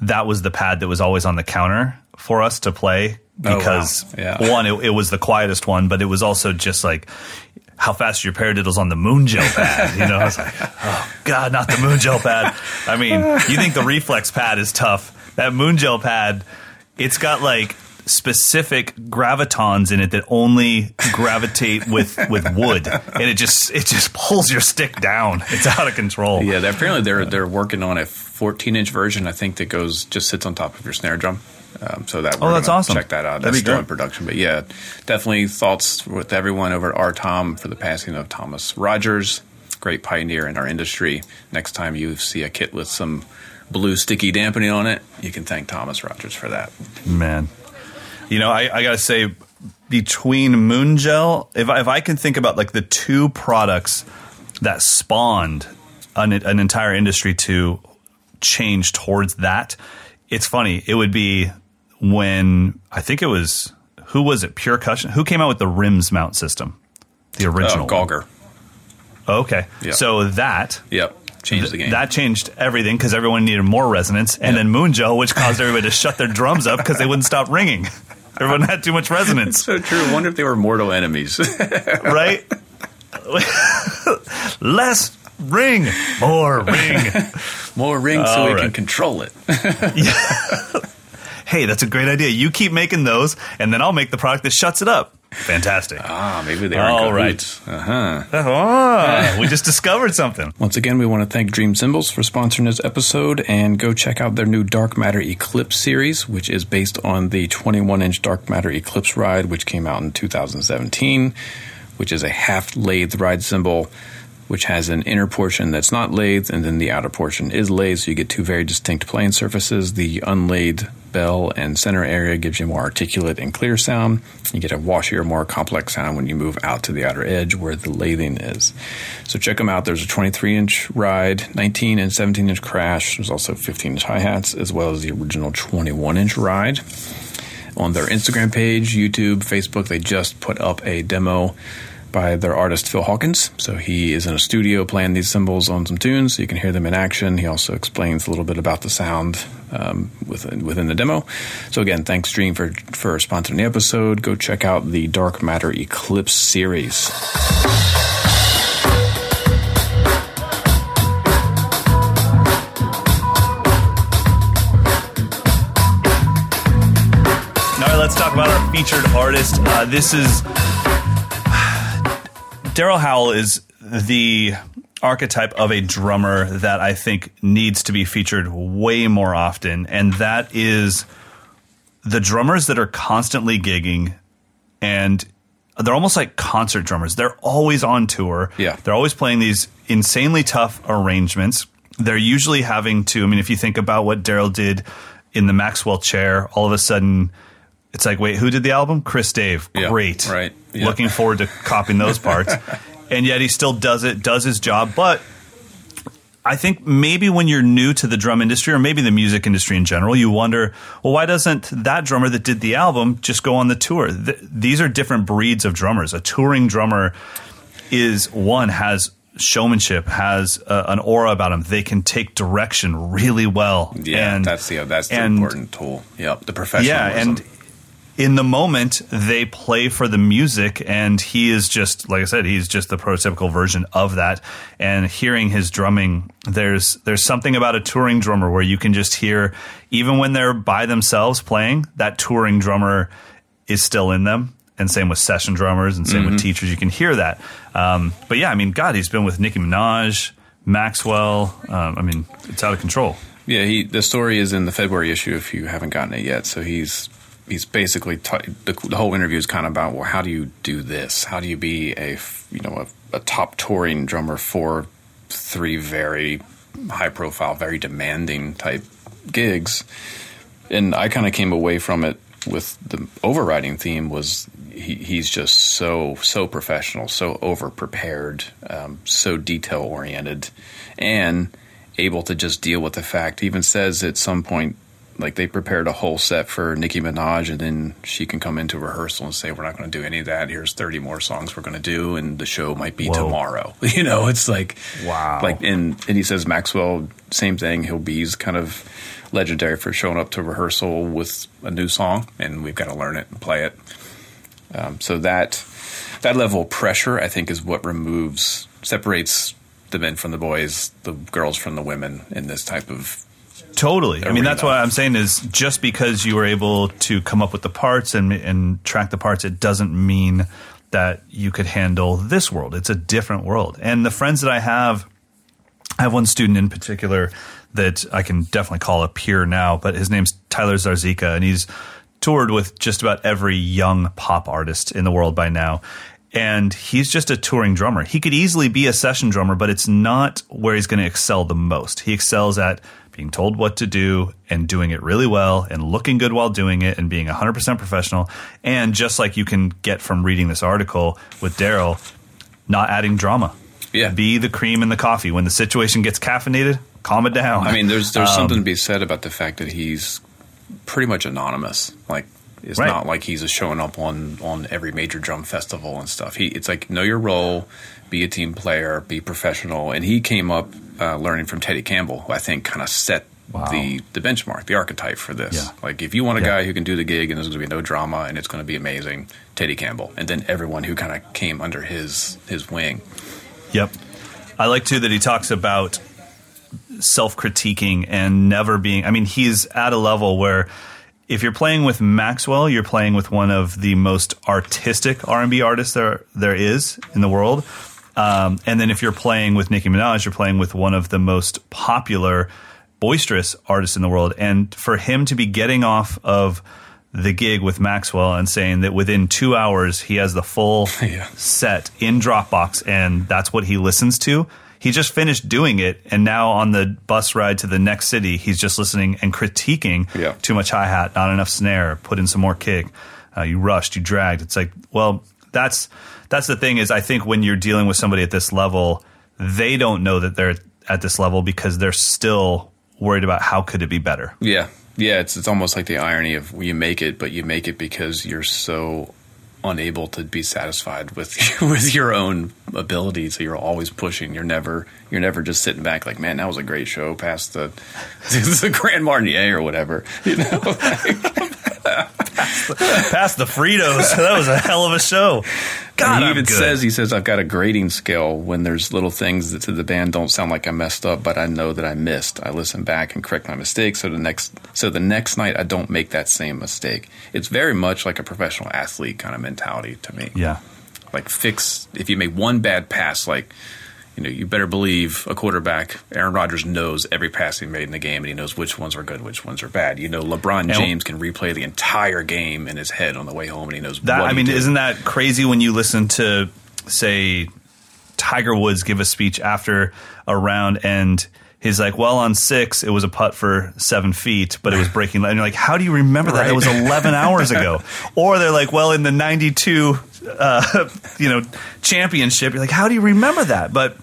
that was the pad that was always on the counter for us to play Oh, wow. because Yeah. one, it, it was the quietest one, but it was also just like how fast your paradiddles on the moon gel pad. You know, I was like, oh god, not the moon gel pad. I mean, you think the reflex pad is tough? That moon gel pad, it's got like specific gravitons in it that only gravitate with with wood and it just it just pulls your stick down it's out of control Yeah, apparently they're they're working on a 14 inch version. I think that goes just sits on top of your snare drum. Um, so that Oh, we're that's awesome. Check that out. That'd That's be still in production, but yeah, definitely thoughts with everyone over at RTOM for the passing of Thomas Rogers, great pioneer in our industry. Next time you see a kit with some blue sticky dampening on it, you can thank Thomas Rogers for that. Man, you know, I, I gotta say, between Moon Gel, if I, if I can think about like the two products that spawned an, an entire industry to change towards that, it's funny. It would be when I think it was who was it? PureCussion. Who came out with the rims mount system? The uh, original. Oh, one. Gauger. Okay, Yeah. so that Yep, changed the game. that changed everything because everyone needed more resonance, and Yeah. then Moon Gel, which caused everybody to shut their drums up because they wouldn't stop ringing. Everyone had too much resonance, so true. I wonder if they were mortal enemies. right? Less ring, more ring. More rings so All we right. can control it. Hey, that's a great idea. You keep making those, and then I'll make the product that shuts it up. Fantastic. ah, maybe they are All right. Uh-huh. Ah, we just discovered something. Once again, we want to thank Dream Cymbals for sponsoring this episode and go check out their new Dark Matter Eclipse series, which is based on the 21 inch Dark Matter Eclipse ride, which came out in 2017, which is a half lathe ride cymbal, which has an inner portion that's not lathed, and then the outer portion is lathed, so you get two very distinct playing surfaces. The unlathed bell and center area gives you more articulate and clear sound. You get a washier, more complex sound when you move out to the outer edge where the lathing is. So check them out. There's a 23 inch ride, 19 and 17 inch crash. There's also 15 inch hi hats, as well as the original 21 inch ride. On their Instagram page, YouTube, Facebook, they just put up a demo by their artist Phil Hawkins. So he is in a studio playing these cymbals on some tunes, so you can hear them in action. He also explains a little bit about the sound um, within, within the demo. So again, thanks Dream for for sponsoring the episode. Go check out the Dark Matter Eclipse series. Let's talk about our featured artist. Uh, this is Darryl Howell is the archetype of a drummer that I think needs to be featured way more often, and that is the drummers that are constantly gigging and they're almost like concert drummers. They're always on tour. Yeah. They're always playing these insanely tough arrangements. They're usually having to, I mean, if you think about what Darryl did in the Maxwell chair, all of a sudden it's like, wait, who did the album? Chris Dave. Yeah, Great. right. Yeah. Looking forward to copying those parts. and yet he still does it, does his job. But I think maybe when you're new to the drum industry or maybe the music industry in general, you wonder, well, why doesn't that drummer that did the album just go on the tour? Th- these are different breeds of drummers. A touring drummer is one has showmanship, has uh, an aura about him. They can take direction really well. Yeah, and, that's the that's the and- important tool. Yep, the professionalism. yeah, and in the moment they play for the music, and he is just like I said, he's just the prototypical version of that. And hearing his drumming, there's there's something about a touring drummer where you can just hear, even when they're by themselves playing, that touring drummer is still in them. And same with session drummers, and same Mm-hmm. with teachers. You can hear that. Um, but yeah, I mean, God, he's been with Nicki Minaj, Maxwell. Um, I mean, it's out of control. Yeah, he the story is in the February issue if you haven't gotten it yet. So he's he's basically t- the, the whole interview is kind of about well, how do you do this? How do you be a you know a, a top touring drummer for three very high profile, very demanding type gigs? And I kind of came away from it with the overriding theme was he, he's just so so professional, so over prepared, um, so detail oriented, and able to just deal with the fact. He even says at some point, like they prepared a whole set for Nicki Minaj, and then she can come into rehearsal and say, "We're not going to do any of that. Here's 30 more songs we're going to do, and the show might be Whoa. tomorrow." You know, it's like Wow. like and and he says Maxwell, same thing. He'll be he's kind of legendary for showing up to rehearsal with a new song, and we've got to learn it and play it. Um, so that that level of pressure, I think, is what removes separates the men from the boys, the girls from the women in this type of Totally. I mean, that's arena. what I'm saying is just because you were able to come up with the parts and and track the parts, it doesn't mean that you could handle this world. It's a different world. And the friends that I have, I have one student in particular that I can definitely call a peer now, but his name's Tyler Zarzika, and he's toured with just about every young pop artist in the world by now. And he's just a touring drummer. He could easily be a session drummer, but it's not where he's going to excel the most. He excels at being told what to do and doing it really well and looking good while doing it and being 100% professional. And just like you can get from reading this article with Darryl, not adding drama. Yeah. Be the cream in the coffee. When the situation gets caffeinated, calm it down. I mean, there's there's Um, something to be said about the fact that he's pretty much anonymous. Like, it's Right. not like he's a showing up on on every major drum festival and stuff. He it's like know your role, be a team player, be professional. And he came up uh, learning from Teddy Campbell, who I think kind of set Wow. the the benchmark, the archetype for this. Yeah. Like, if you want a Yeah. guy who can do the gig and there's going to be no drama and it's going to be amazing, Teddy Campbell, and then everyone who kind of came under his his wing. Yep. I like too that he talks about self critiquing and never being. I mean, he's at a level where if you're playing with Maxwell, you're playing with one of the most artistic R and B artists there there is in the world. Um, and then if you're playing with Nicki Minaj, you're playing with one of the most popular, boisterous artists in the world. And for him to be getting off of the gig with Maxwell and saying that within two hours he has the full Yeah. set in Dropbox and that's what he listens to. He just finished doing it, and now on the bus ride to the next city, he's just listening and critiquing Yeah. too much hi hat, not enough snare, put in some more kick. Uh, you rushed, you dragged. It's like, well, that's that's the thing is, I think when you're dealing with somebody at this level, they don't know that they're at this level because they're still worried about how could it be better. Yeah, yeah. It's it's almost like the irony of you make it, but you make it because you're so unable to be satisfied with with your own ability. So you're always pushing. You're never you're never just sitting back like, man, that was a great show past the the Grand Marnier or whatever. You know, pass, the, the Fritos. That was a hell of a show. God, And he I'm even good. says he says I've got a grading scale when there's little things that to the band don't sound like I messed up, but I know that I missed. I listen back and correct my mistakes so the next so the next night I don't make that same mistake. It's very much like a professional athlete kind of mentality to me. yeah. Like fix if you make one bad pass, like you know, you better believe a quarterback, Aaron Rodgers knows every pass he made in the game and he knows which ones are good, which ones are bad. You know, LeBron James can replay the entire game in his head on the way home and he knows That I mean, did. isn't that crazy when you listen to say Tiger Woods give a speech after a round and he's like, "Well, on six, it was a putt for seven feet, but it was breaking." And you're like, "How do you remember that? It Right. was 11 hours ago." Or they're like, "Well, in the '92, uh, you know, championship," you're like, "How do you remember that?" But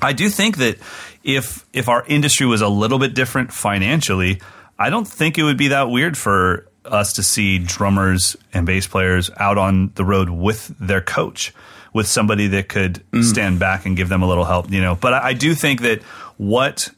I do think that if if our industry was a little bit different financially, I don't think it would be that weird for us to see drummers and bass players out on the road with their coach, with somebody that could stand back and give them a little help, you know. But I, I do think that what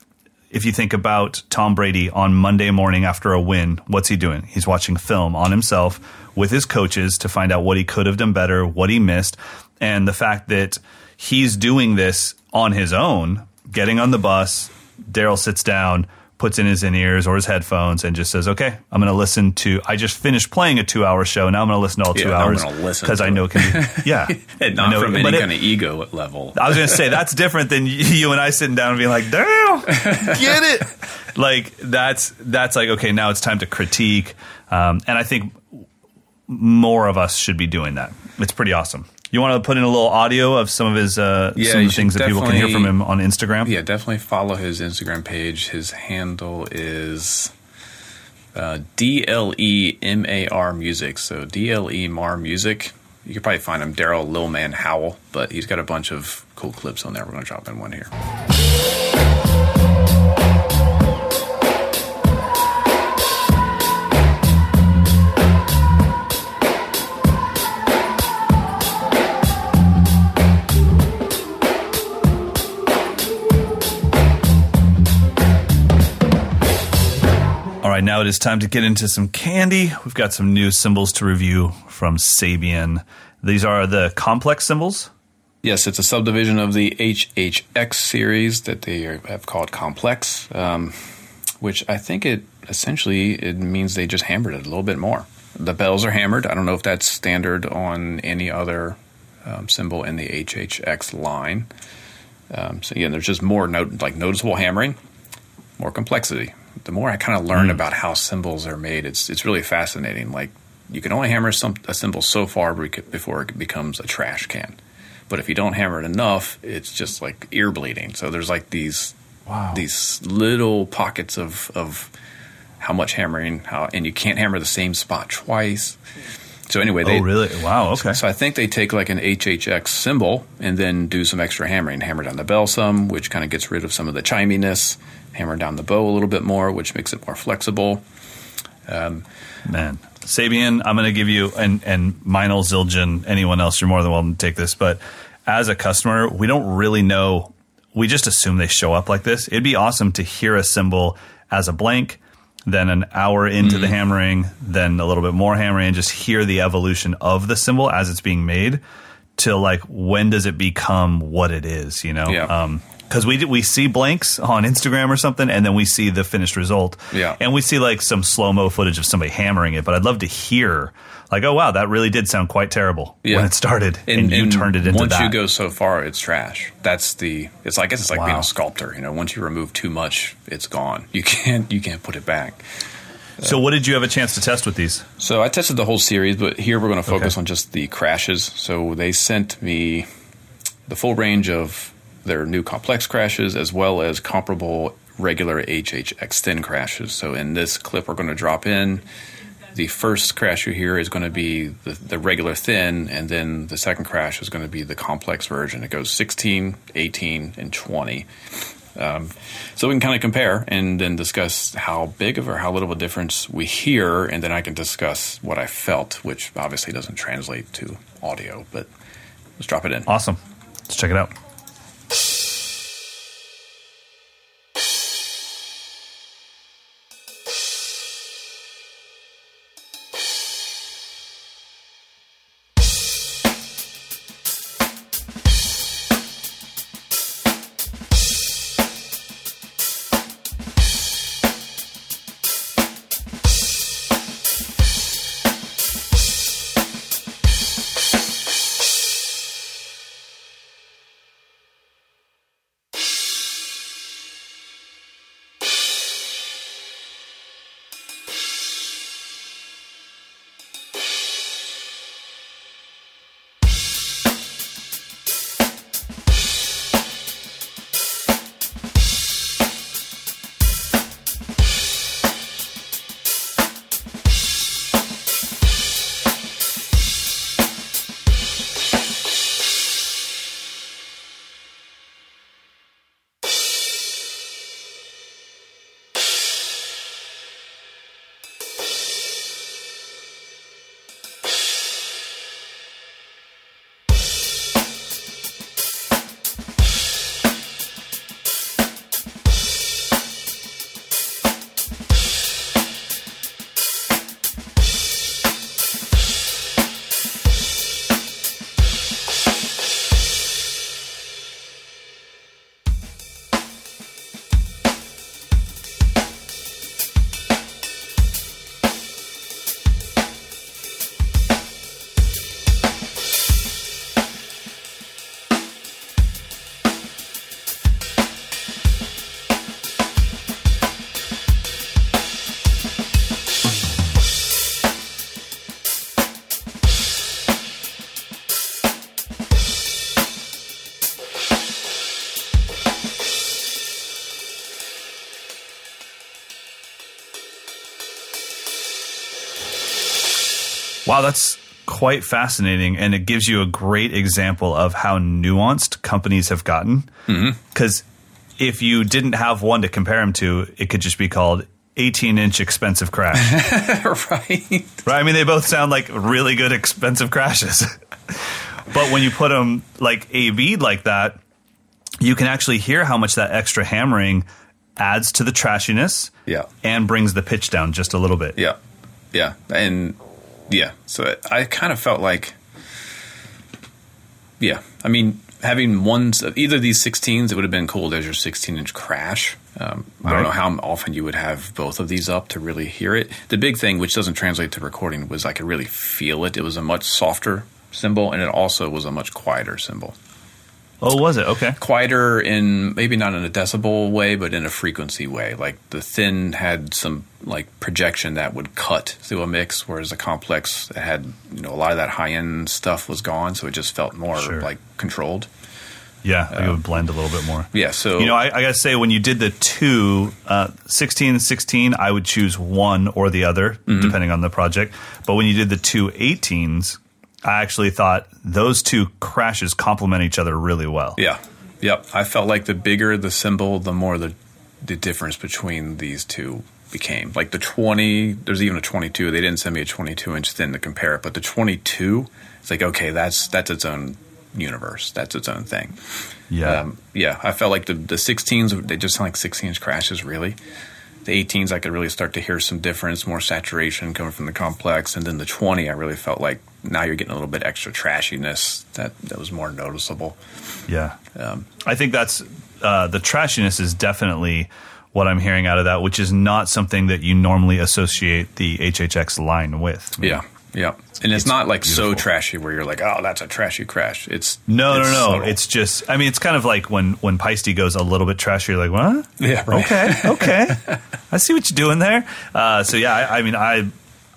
if you think about Tom Brady on Monday morning after a win, what's he doing? He's watching film on himself with his coaches to find out what he could have done better, what he missed, and the fact that he's doing this on his own, getting on the bus, Darryl sits down, puts in his in ears or his headphones, and just says, "Okay, I'm going to listen to. I just finished playing a two hour show. Now I'm going to listen to all two Yeah, hours because I know it. can be yeah, and not know- from any it- kind of ego level. I was going to say that's different than you and I sitting down and being like, "Damn, get it!" like that's that's like okay, now it's time to critique, um, and I think more of us should be doing that. It's pretty awesome. You want to put in a little audio of some of his uh, Yeah, some of the things that people can hear from him on Instagram. Yeah, definitely follow his Instagram page. His handle is uh, DLEMAR Music. So DLEMAR Music. You could probably find him Darryl Lilman Howell, but he's got a bunch of cool clips on there. We're going to drop in one here. Right, now it is time to get into some candy. We've got some new cymbals to review from Sabian. These are the complex cymbals. Yes, it's a subdivision of the HHX series that they have called Complex, um, which I think it essentially it means they just hammered it a little bit more. The bells are hammered. I don't know if that's standard on any other um, cymbal in the HHX line. Um, so yeah, there's just more like noticeable hammering, more complexity. The more I kind of learn hmm. about how cymbals are made, it's it's really fascinating. Like you can only hammer some, a cymbal so far before it becomes a trash can. But if you don't hammer it enough, it's just like ear bleeding. So there's like these these little pockets of of how much hammering, how and you can't hammer the same spot twice. So anyway, oh, they oh, really? Wow. Okay. so I think they take like an HHX cymbal and then do some extra hammering. Hammer down the bell some, which kind of gets rid of some of the chiminess. Hammer down the bow a little bit more, which makes it more flexible. Man, Sabian, I'm going to give you and and Meinl Zildjian, anyone else, you're more than welcome to take this. But as a customer, we don't really know. We just assume they show up like this. It'd be awesome to hear a cymbal as a blank, then an hour into the hammering, then a little bit more hammering, and just hear the evolution of the cymbal as it's being made. Till like when does it become what it is? You know, Yeah. um, because we we see blanks on Instagram or something, and then we see the finished result. Yeah. and we see like some slow mo footage of somebody hammering it. But I'd love to hear like, oh wow, that really did sound quite terrible Yeah. when it started, and, you turned it into once that. you go so far, it's trash. That's the. It's like I guess it's like being a sculptor. You know, once you remove too much, it's gone. You can't you can't put it back. so, what did you have a chance to test with these? So I tested the whole series, but here we're going to focus Okay. on just the crashes. So they sent me the full range of their new complex crashes as well as comparable regular HHX thin crashes. So in this clip, we're going to drop in. The first crash you hear is going to be the, the regular thin, and then the second crash is going to be the complex version. It goes 16, 18, and 20. Um, so we can kind of compare and then discuss how big of or how little of a difference we hear, and then I can discuss what I felt, which obviously doesn't translate to audio, but let's drop it in. Awesome, let's check it out. Wow, that's quite fascinating, and it gives you a great example of how nuanced companies have gotten. Mm-hmm. Because if you didn't have one to compare them to, it could just be called 18 inch expensive crash. right. right? I mean, they both sound like really good expensive crashes. but when you put them like a bead like that, you can actually hear how much that extra hammering adds to the trashiness Yeah. and brings the pitch down just a little bit. Yeah, yeah, and yeah. So I kind of felt like, yeah. I mean, having ones of either of these 16s, it would have been cool. There's your 16 inch crash. Um, I don't know how often you would have both of these up to really hear it. The big thing, which doesn't translate to recording, was I could really feel it. It was a much softer cymbal, and it also was a much quieter cymbal. Oh, was it? Okay. Quieter in maybe not in a decibel way, but in a frequency way. Like the thin had some like projection that would cut through a mix, whereas the complex had you know a lot of that high end stuff was gone, so it just felt more Sure. like controlled. Yeah, it would blend a little bit more. Yeah, so You know, I, I got to say, when you did the two, uh, 16 and 16, I would choose one or the other, Mm-hmm. depending on the project. But when you did the two 18s, I actually thought those two crashes complement each other really well. yeah, yep. I felt like the bigger the cymbal, the more the the difference between these two became. Like the twenty, there's even a twenty two. They didn't send me a twenty two inch thin to compare it, but the twenty two, it's like okay, that's that's its own universe. That's its own thing. Yeah. Um, yeah, I felt like the the 16s they just sound like 16 inch crashes. Really, the 18s I could really start to hear some difference, more saturation coming from the complex, and then the 20 I really felt like now you're getting a little bit extra trashiness that that was more noticeable. Yeah. Um, I think that's uh, the trashiness is definitely what I'm hearing out of that, which is not something that you normally associate the HHX line with. yeah, yeah, and it's, It's not like so trashy where you're like, oh, that's a trashy crash. It's No, it's no, no. subtle. It's just, I mean, it's kind of like when, when Paiste goes a little bit trashy, you're like, what? yeah, right. Okay, okay. I see what you're doing there. Uh, so yeah, I, I mean, I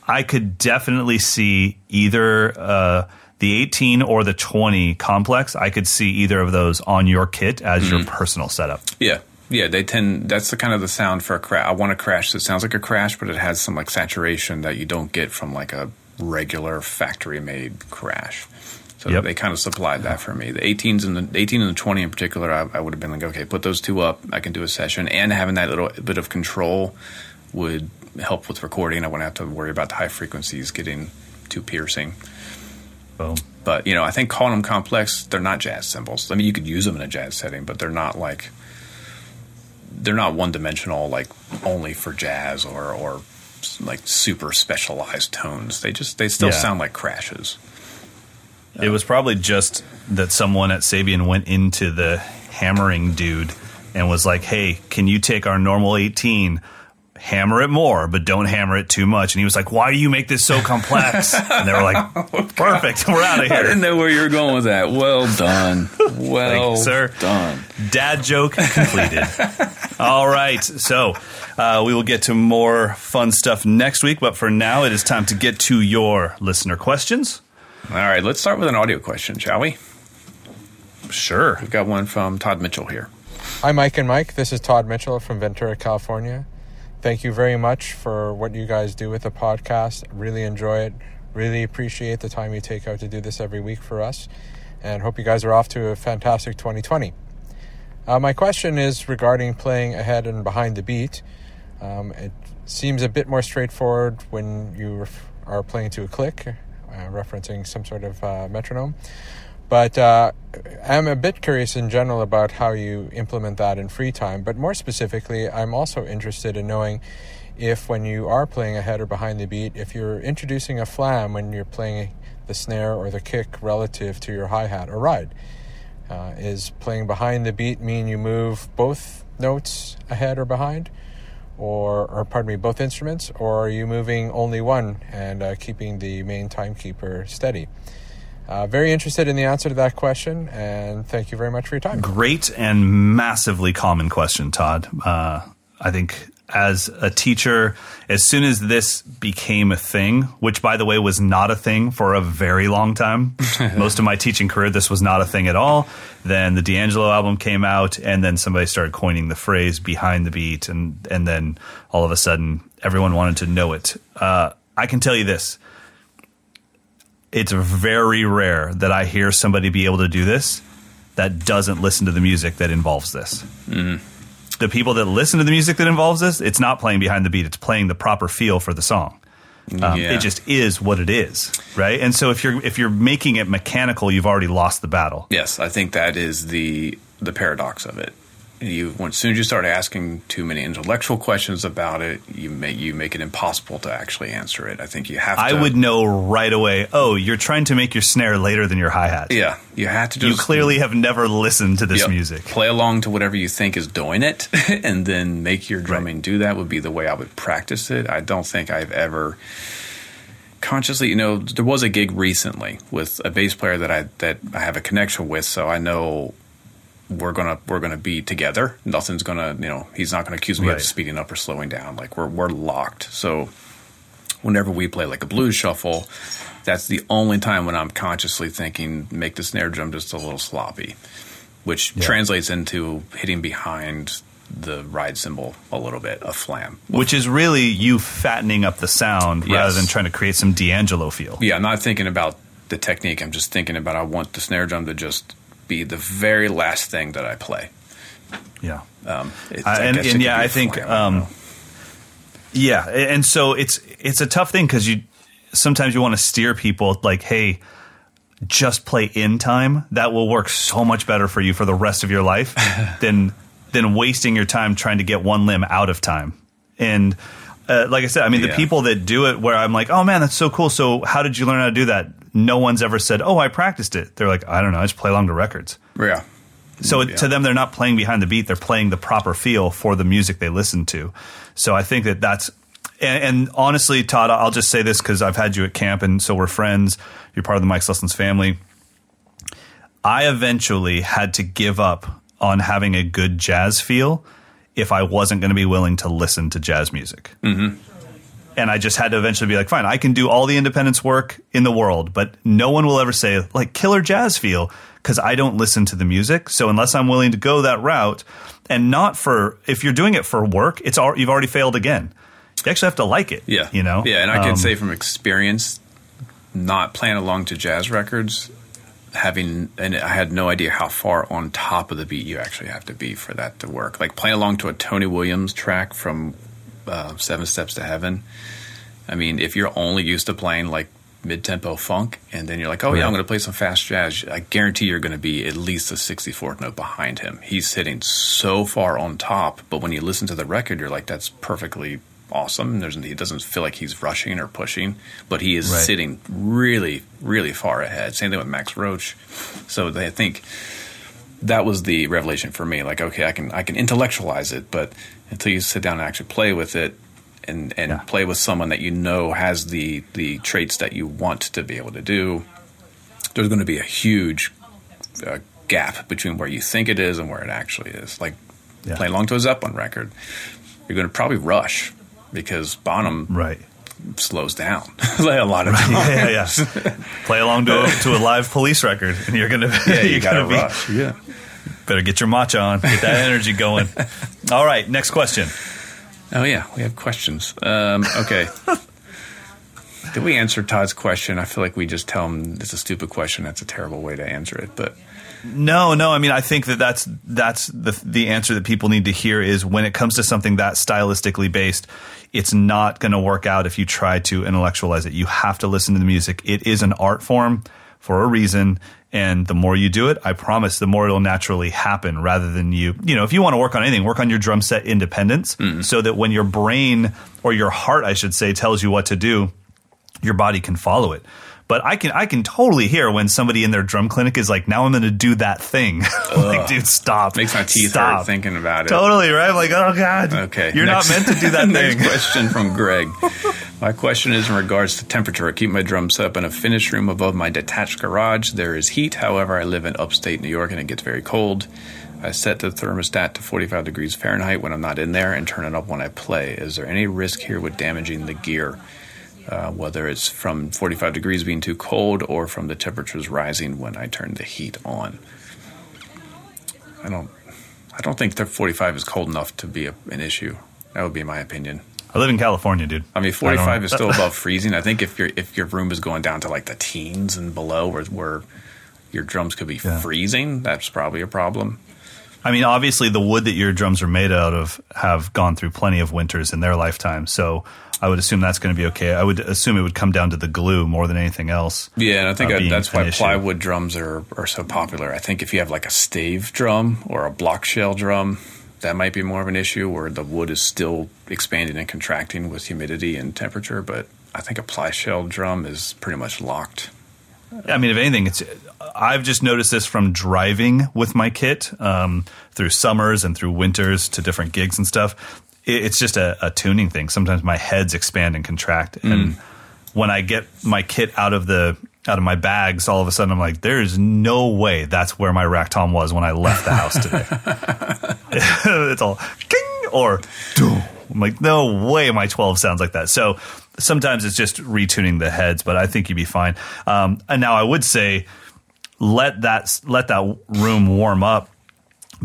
I could definitely see either uh, the 18 or the 20 complex. I could see either of those on your kit as Mm-hmm. your personal setup. Yeah. Yeah, they tend. That's the kind of the sound for a crash. I want a crash that sounds like a crash, but it has some like saturation that you don't get from like a regular factory made crash. So Yep. they kind of supplied that for me. The 18s and the 18 and the 20 in particular, I, I would have been like, okay, put those two up. I can do a session, and having that little bit of control would help with recording. I wouldn't have to worry about the high frequencies getting too piercing. Boom. But you know, I think calling them complex, they're not jazz cymbals. I mean, you could use them in a jazz setting, but they're not like they're not one dimensional, like only for jazz or or like super specialized tones. They just they still Yeah. sound like crashes. It was probably just that someone at Sabian went into the hammering dude and was like, "Hey, can you take our normal 18, hammer it more, but don't hammer it too much?" And he was like, "Why do you make this so complex?" and they were like, "Perfect, we're out of here. I didn't know where you were going with that. Well done. Well sir. done. Dad joke completed. All right, so uh, we will get to more fun stuff next week, but for now, it is time to get to your listener questions. All right, let's start with an audio question, shall we? Sure. We've got one from Todd Mitchell here. Hi, Mike and Mike. This is Todd Mitchell from Ventura, California. Thank you very much for what you guys do with the podcast. Really enjoy it. Really appreciate the time you take out to do this every week for us. And hope you guys are off to a fantastic 2020. Uh, my question is regarding playing ahead and behind the beat. Um, it seems a bit more straightforward when you ref- are playing to a click, uh, referencing some sort of uh, metronome. But uh, I'm a bit curious in general about how you implement that in free time. But more specifically, I'm also interested in knowing if, when you are playing ahead or behind the beat, if you're introducing a flam when you're playing the snare or the kick relative to your hi hat or ride. Uh, is playing behind the beat mean you move both notes ahead or behind? Or, or pardon me, both instruments? Or are you moving only one and uh, keeping the main timekeeper steady? Uh, very interested in the answer to that question, and thank you very much for your time. Great and massively common question, Todd. Uh, I think as a teacher, as soon as this became a thing, which by the way was not a thing for a very long time, most of my teaching career, this was not a thing at all. Then the D'Angelo album came out, and then somebody started coining the phrase behind the beat, and, and then all of a sudden everyone wanted to know it. Uh, I can tell you this it's very rare that I hear somebody be able to do this that doesn't listen to the music that involves this. The people that listen to the music that involves this, it's not playing behind the beat; it's playing the proper feel for the song. Um, Yeah. It just is what it is, right? And so if you're if you're making it mechanical, you've already lost the battle. Yes, I think that is the the paradox of it. You as soon as you start asking too many intellectual questions about it, you make you make it impossible to actually answer it. I think you have. to... I would know right away. Oh, you're trying to make your snare later than your hi hat. Yeah, you have to. Do. You clearly have never listened to this Yep. music. Play along to whatever you think is doing it, and then make your drumming do that. Would be the way I would practice it. I don't think I've ever consciously. You know, there was a gig recently with a bass player that I that I have a connection with, so I know we're gonna we're gonna be together. Nothing's gonna you know he's not gonna accuse me Right. of speeding up or slowing down. Like we're we're locked. So whenever we play like a blues shuffle, that's the only time when I'm consciously thinking make the snare drum just a little sloppy, which Yeah. translates into hitting behind the ride cymbal a little bit, a flam. Which is really you fattening up the sound rather than trying to create some D'Angelo feel. Yeah, I'm not thinking about the technique. I'm just thinking about I want the snare drum to just be the very last thing that I play. Yeah. Um, it- I- and- and yeah, I think, um. Yeah, and so it's it's a tough thing because you sometimes you want to steer people like, hey, just play in time. That will work so much better for you for the rest of your life than than wasting your time trying to get one limb out of time. And uh, like I said, I mean, the people that do it, where I'm like, oh man, that's so cool. So how did you learn how to do that? No one's ever said, oh, I practiced it. They're like, I don't know, I just play along to records. yeah. So Yeah. to them, they're not playing behind the beat; they're playing the proper feel for the music they listen to. So I think that that's. And, and honestly, Todd, I'll just say this because I've had you at camp, and so we're friends. You're part of the Mike's Lessons family. I eventually had to give up on having a good jazz feel if I wasn't going to be willing to listen to jazz music. Mm-hmm. And I just had to eventually be like, fine, I can do all the independence work in the world, but no one will ever say, like, killer jazz feel, because I don't listen to the music. So unless I'm willing to go that route, and not for, if you're doing it for work, it's all, you've already failed again. You actually have to like it. Yeah. You know? Yeah, and I can Um, say from experience, not playing along to jazz records, having and I had no idea how far on top of the beat you actually have to be for that to work. Like playing along to a Tony Williams track from uh, Seven Steps to Heaven. I mean, if you're only used to playing like mid-tempo funk, and then you're like, oh yeah, Right. I'm going to play some fast jazz. I guarantee you're going to be at least a 64th note behind him. He's sitting so far on top, but when you listen to the record, you're like, that's perfectly awesome. There's he doesn't feel like he's rushing or pushing, but he is Right. sitting really, really far ahead. Same thing with Max Roach. So they I think that was the revelation for me. Like, okay, I can I can intellectualize it, but until you sit down and actually play with it and and Yeah. play with someone that you know has the the traits that you want to be able to do, there's going to be a huge uh, gap between where you think it is and where it actually is. Like Yeah. playing along to a Zeppelin record, you're going to probably rush because Bonham Right. slows down a lot of times. yeah, yeah, yeah. Play along to a, to a live police record, and you're gonna Yeah, you got to be- rush. Yeah. Better get your matcha on, get that energy going. All right, next question. Oh yeah, we have questions. Um, okay. Did we answer Todd's question? I feel like we just tell him it's a stupid question. That's a terrible way to answer it. But No, no. I mean, I think that that's that's the the answer that people need to hear is when it comes to something that stylistically based, it's not going to work out if you try to intellectualize it. You have to listen to the music. It is an art form for a reason, and the more you do it, I promise, the more it'll naturally happen. Rather than you, you know, if you want to work on anything, work on your drum set independence, mm-hmm. so that when your brain or your heart, I should say, tells you what to do, your body can follow it. But I can I can totally hear when somebody in their drum clinic is like, now I'm going to do that thing. like, dude, stop. makes my teeth stop. hurt thinking about it. Totally right. I'm like, oh god. Okay. You're next- not meant to do that next thing. question from Greg. My question is in regards to temperature. I keep my drum set up in a finished room above my detached garage. There is heat. However, I live in upstate New York and it gets very cold. I set the thermostat to 45 degrees Fahrenheit when I'm not in there and turn it up when I play. Is there any risk here with damaging the gear? Uh, whether it's from 45 degrees being too cold or from the temperatures rising when I turn the heat on. I don't, I don't think 45 is cold enough to be a, an issue. That would be my opinion. I live in California, dude. I mean, don't- 45 is still above freezing. I think if your if your room is going down to like the teens and below, where where your drums could be Yeah. freezing, that's probably a problem. I mean, obviously, the wood that your drums are made out of have gone through plenty of winters in their lifetime. So I would assume that's going to be okay. I would assume it would come down to the glue more than anything else. Yeah, and I think uh, being that's why issue. plywood drums are, are so popular. I think if you have like a stave drum or a block shell drum, that might be more of an issue where the wood is still expanding and contracting with humidity and temperature. But I think a ply shell drum is pretty much locked. I mean, if anything, it's. I've just noticed this from driving with my kit um, through summers and through winters to different gigs and stuff. It, it's just a, a tuning thing. Sometimes my heads expand and contract, and when I get my kit out of the out of my bags, all of a sudden I'm like, there is no way that's where my rack tom was when I left the house today. it's all king or doom. I'm like, no way my 12 sounds like that. So sometimes it's just retuning the heads, but I think you'd be fine. Um, and now I would say let that let that room warm up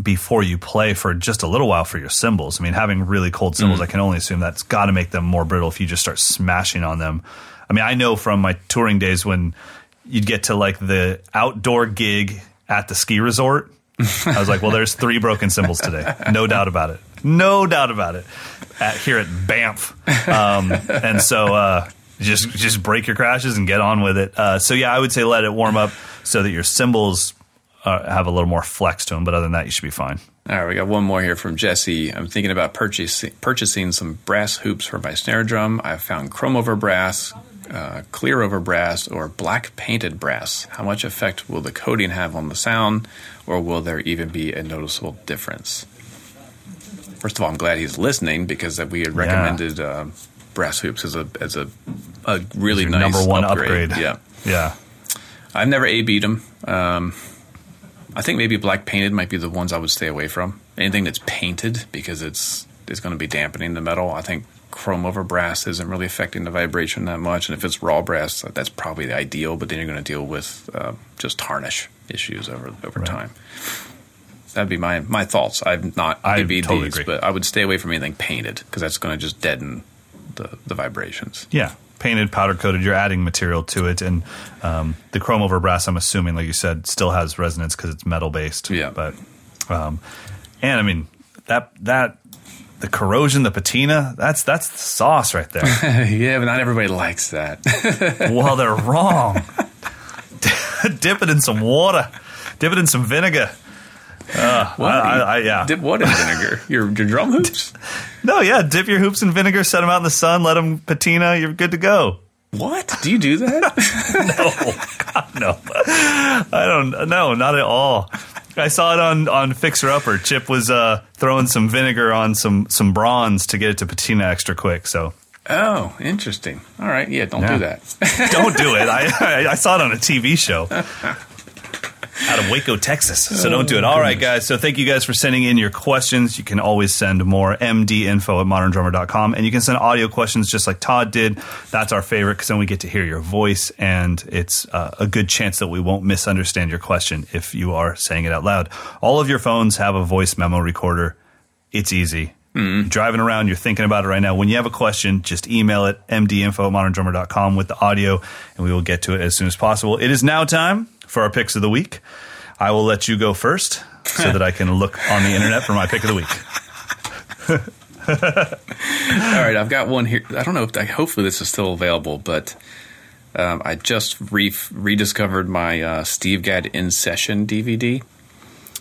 before you play for just a little while for your cymbals. I mean, having really cold cymbals, I can only assume that's got to make them more brittle if you just start smashing on them. I mean, I know from my touring days when you'd get to like the outdoor gig at the ski resort. I was like, well, there's three broken cymbals today. No doubt about it. No doubt about it. At, here at Banff. Um, and so uh, just just break your crashes and get on with it. Uh, so, yeah, I would say let it warm up so that your cymbals uh, have a little more flex to them. But other than that, you should be fine. All right, we got one more here from Jesse. I'm thinking about purchasing purchasing some brass hoops for my snare drum. I've found chrome over brass, uh, clear over brass, or black painted brass. How much effect will the coating have on the sound, or will there even be a noticeable difference? First of all, I'm glad he's listening because that we had recommended uh, brass hoops as a as a a really nice number one upgrade. Yeah, Yeah. I've never A beat them. Um, I think maybe black painted might be the ones I would stay away from. Anything that's painted because it's it's going to be dampening the metal. I think chrome over brass isn't really affecting the vibration that much, and if it's raw brass, that's probably the ideal. But then you're going to deal with uh, just tarnish issues over over Right. time. That'd be my my thoughts. I've not I A-B'd totally these, agree. but I would stay away from anything painted because that's going to just deaden the the vibrations. Yeah, painted, powder coated. You're adding material to it, and um, the chrome over brass. I'm assuming, like you said, still has resonance because it's metal based. Yeah. but um, and I mean that that the corrosion, the patina. That's that's the sauce right there. yeah, but not everybody likes that. well, they're wrong. Dip it in some water. Dip it in some vinegar. Uh, I, I, I, yeah. Dip what in vinegar? Your your drum hoops? no, yeah. Dip your hoops in vinegar. Set them out in the sun. Let them patina. You're good to go. What? Do you do that? no, I don't. No, not at all. I saw it on on Fixer Upper. Chip was uh, throwing some vinegar on some some bronze to get it to patina extra quick. So oh, interesting. All right, yeah, don't Yeah. do that. don't do it. I, I I saw it on a TV show. Out of Waco, Texas. So don't do it. All right, guys. So thank you guys for sending in your questions. You can always send more mdinfo at moderndrummer.com. And you can send audio questions just like Todd did. That's our favorite because then we get to hear your voice. And it's uh, a good chance that we won't misunderstand your question if you are saying it out loud. All of your phones have a voice memo recorder. It's easy. You're driving around, you're thinking about it right now. When you have a question, just email it mdinfo at moderndrummer.com with the audio, and we will get to it as soon as possible. It is now time for our picks of the week. I will let you go first so that I can look on the internet for my pick of the week. All right, I've got one here. I don't know if I, hopefully this is still available, but um, I just re- rediscovered my uh, Steve Gadd In Session DVD.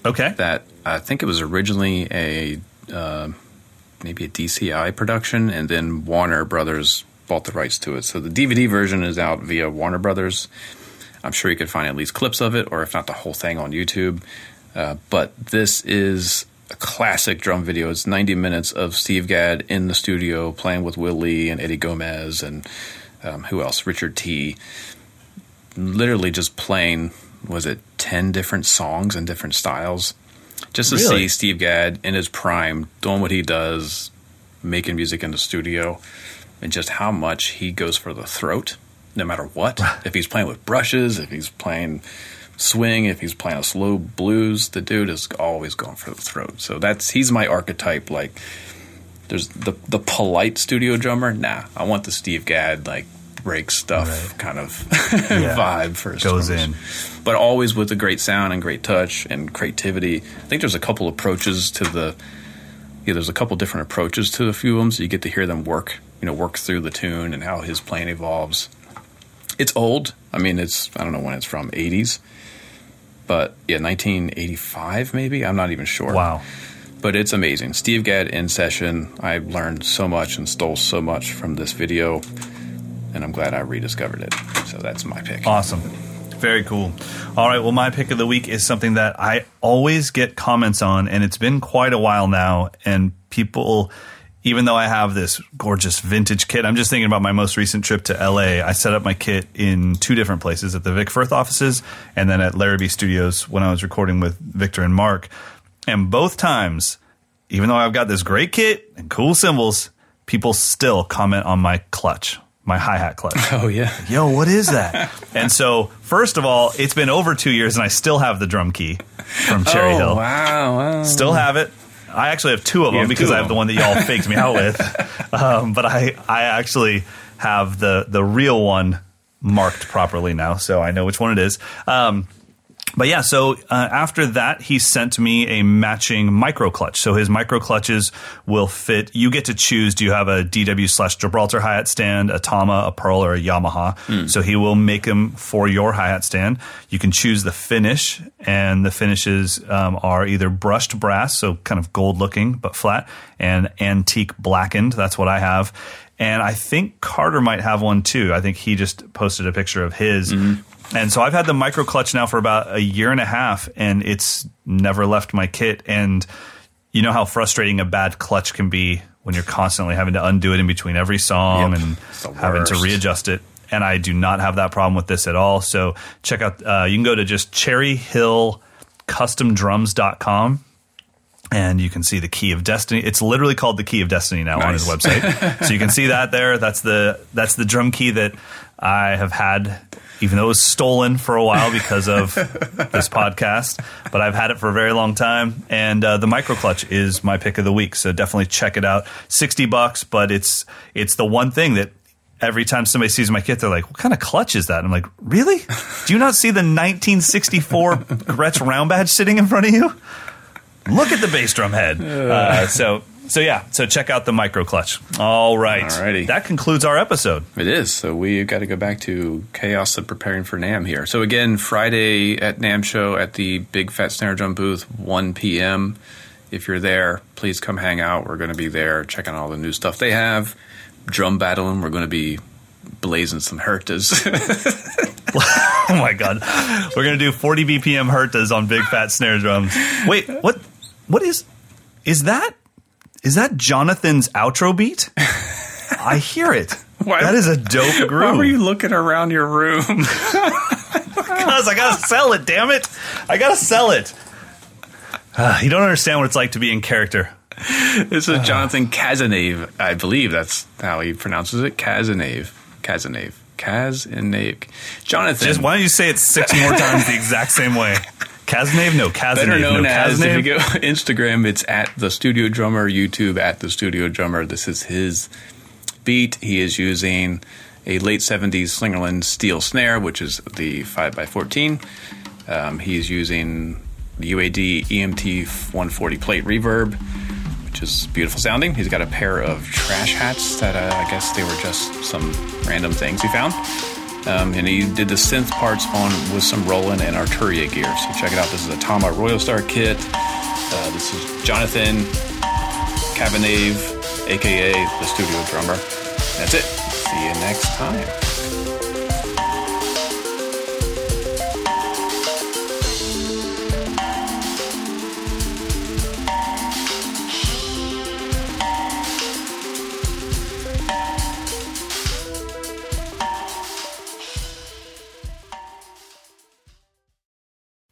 Okay. That I think it was originally a uh, maybe a DCI production, and then Warner Brothers bought the rights to it. So the DVD version is out via Warner Brothers. I'm sure you could find at least clips of it, or if not the whole thing on YouTube. Uh, but this is a classic drum video. It's 90 minutes of Steve Gadd in the studio playing with Will Lee and Eddie Gomez and um, who else? Richard Tee Literally just playing, was it 10 different songs in different styles? Just to Really? see Steve Gadd in his prime doing what he does, making music in the studio, and just how much he goes for the throat, no matter what. if he's playing with brushes, if he's playing swing, if he's playing a slow blues, the dude is always going for the throat. So that's he's my archetype, like there's the the polite studio drummer. Nah, I want the Steve Gadd like break stuff kind of vibe for Goes drummers. in. But always with a great sound and great touch and creativity. I think there's a couple approaches to the yeah, there's a couple different approaches to a few of them, so you get to hear them work, you know, work through the tune and how his playing evolves. It's old. I mean, it's I don't know when it's from, 80s, but yeah, 1985 maybe. I'm not even sure. Wow. But it's amazing. Steve Gadd in session. I learned so much and stole so much from this video, and I'm glad I rediscovered it. So that's my pick. Awesome. Very cool. All right. Well, my pick of the week is something that I always get comments on, and it's been quite a while now. And people, even though I have this gorgeous vintage kit, I'm just thinking about my most recent trip to LA. I set up my kit in two different places at the Vic Firth offices and then at Larrabee Studios when I was recording with Victor and Mark. And both times, even though I've got this great kit and cool cymbals, people still comment on my clutch, my hi hat clutch Oh yeah. yo, what is that? and so, first of all, it's been over two years, and I still have the drum key from Cherry oh, Hill. Wow, wow. Still have it. I actually have two of them because I have the one that y'all faked me out with. Um, but I, I actually have the the real one marked properly now, so I know which one it is. Um, but yeah, so uh, after that, he sent me a matching micro clutch. So his micro clutches will fit. You get to choose. Do you have a DW slash Gibraltar hi hat stand, a Tama, a Pearl, or a Yamaha? So he will make them for your hi hat stand. You can choose the finish, and the finishes um, are either brushed brass, so kind of gold looking but flat, and antique blackened. That's what I have. And I think Carter might have one too. I think he just posted a picture of his. And so I've had the micro clutch now for about a year and a half, and it's never left my kit. And you know how frustrating a bad clutch can be when you're constantly having to undo it in between every song Yep. and having to readjust it. And I do not have that problem with this at all. So check out, uh, you can go to just cherryhillcustomdrums.com and you can see the key of destiny. It's literally called the key of destiny now on his website. So you can see that there. That's the that's the drum key that i have had even though it was stolen for a while because of this podcast but i've had it for a very long time. And uh, the micro clutch is my pick of the week. So definitely check it out. 60 bucks but it's it's the one thing that Every time somebody sees my kit, they're like, "What kind of clutch is that?" And I'm like, "Really? Do you not see the 1964 Gretsch round badge sitting in front of you?" Look at the bass drum head. Uh, so so yeah, so check out the micro clutch. All right, Alrighty. that concludes our episode. It is. So we've got to go back to chaos of preparing for NAMM here. So again, Friday at NAMM show at the Big Fat Snare Drum booth, 1 p.m. If you're there, please come hang out. We're going to be there checking out all the new stuff they have. Drum battling. We're going to be blazing some Hertas. Oh my god, we're gonna do 40 BPM Hertas on big fat snare drums. Wait, what? What is? Is that? Is that Jonathan's outro beat? I hear it. Why- that is a dope groove. Why were you looking around your room? Because I gotta sell it. Damn it! I gotta sell it. Ah, you don't understand what it's like to be in character. this is Jonathan Kazanave. I believe that's how he pronounces it. Kazanave. Kazanave. Kazanave. Jonathan. Just why don't you say it six more times the exact same way? Kaznave, no Kaznave, better no known as if you go Instagram, it's at the Studio Drummer. YouTube at the Studio Drummer. This is his beat. He is using a late '70s Slingerland steel snare, which is the five x fourteen. Um, he's using the UAD EMT 140 plate reverb, which is beautiful sounding. He's got a pair of trash hats that uh, I guess they were just some random things he found. Um, and he did the synth parts on with some Roland and Arturia gear. So check it out. This is a Tama Royal Star kit. Uh, this is Jonathan Cabanave, aka the studio drummer. That's it. See you next time.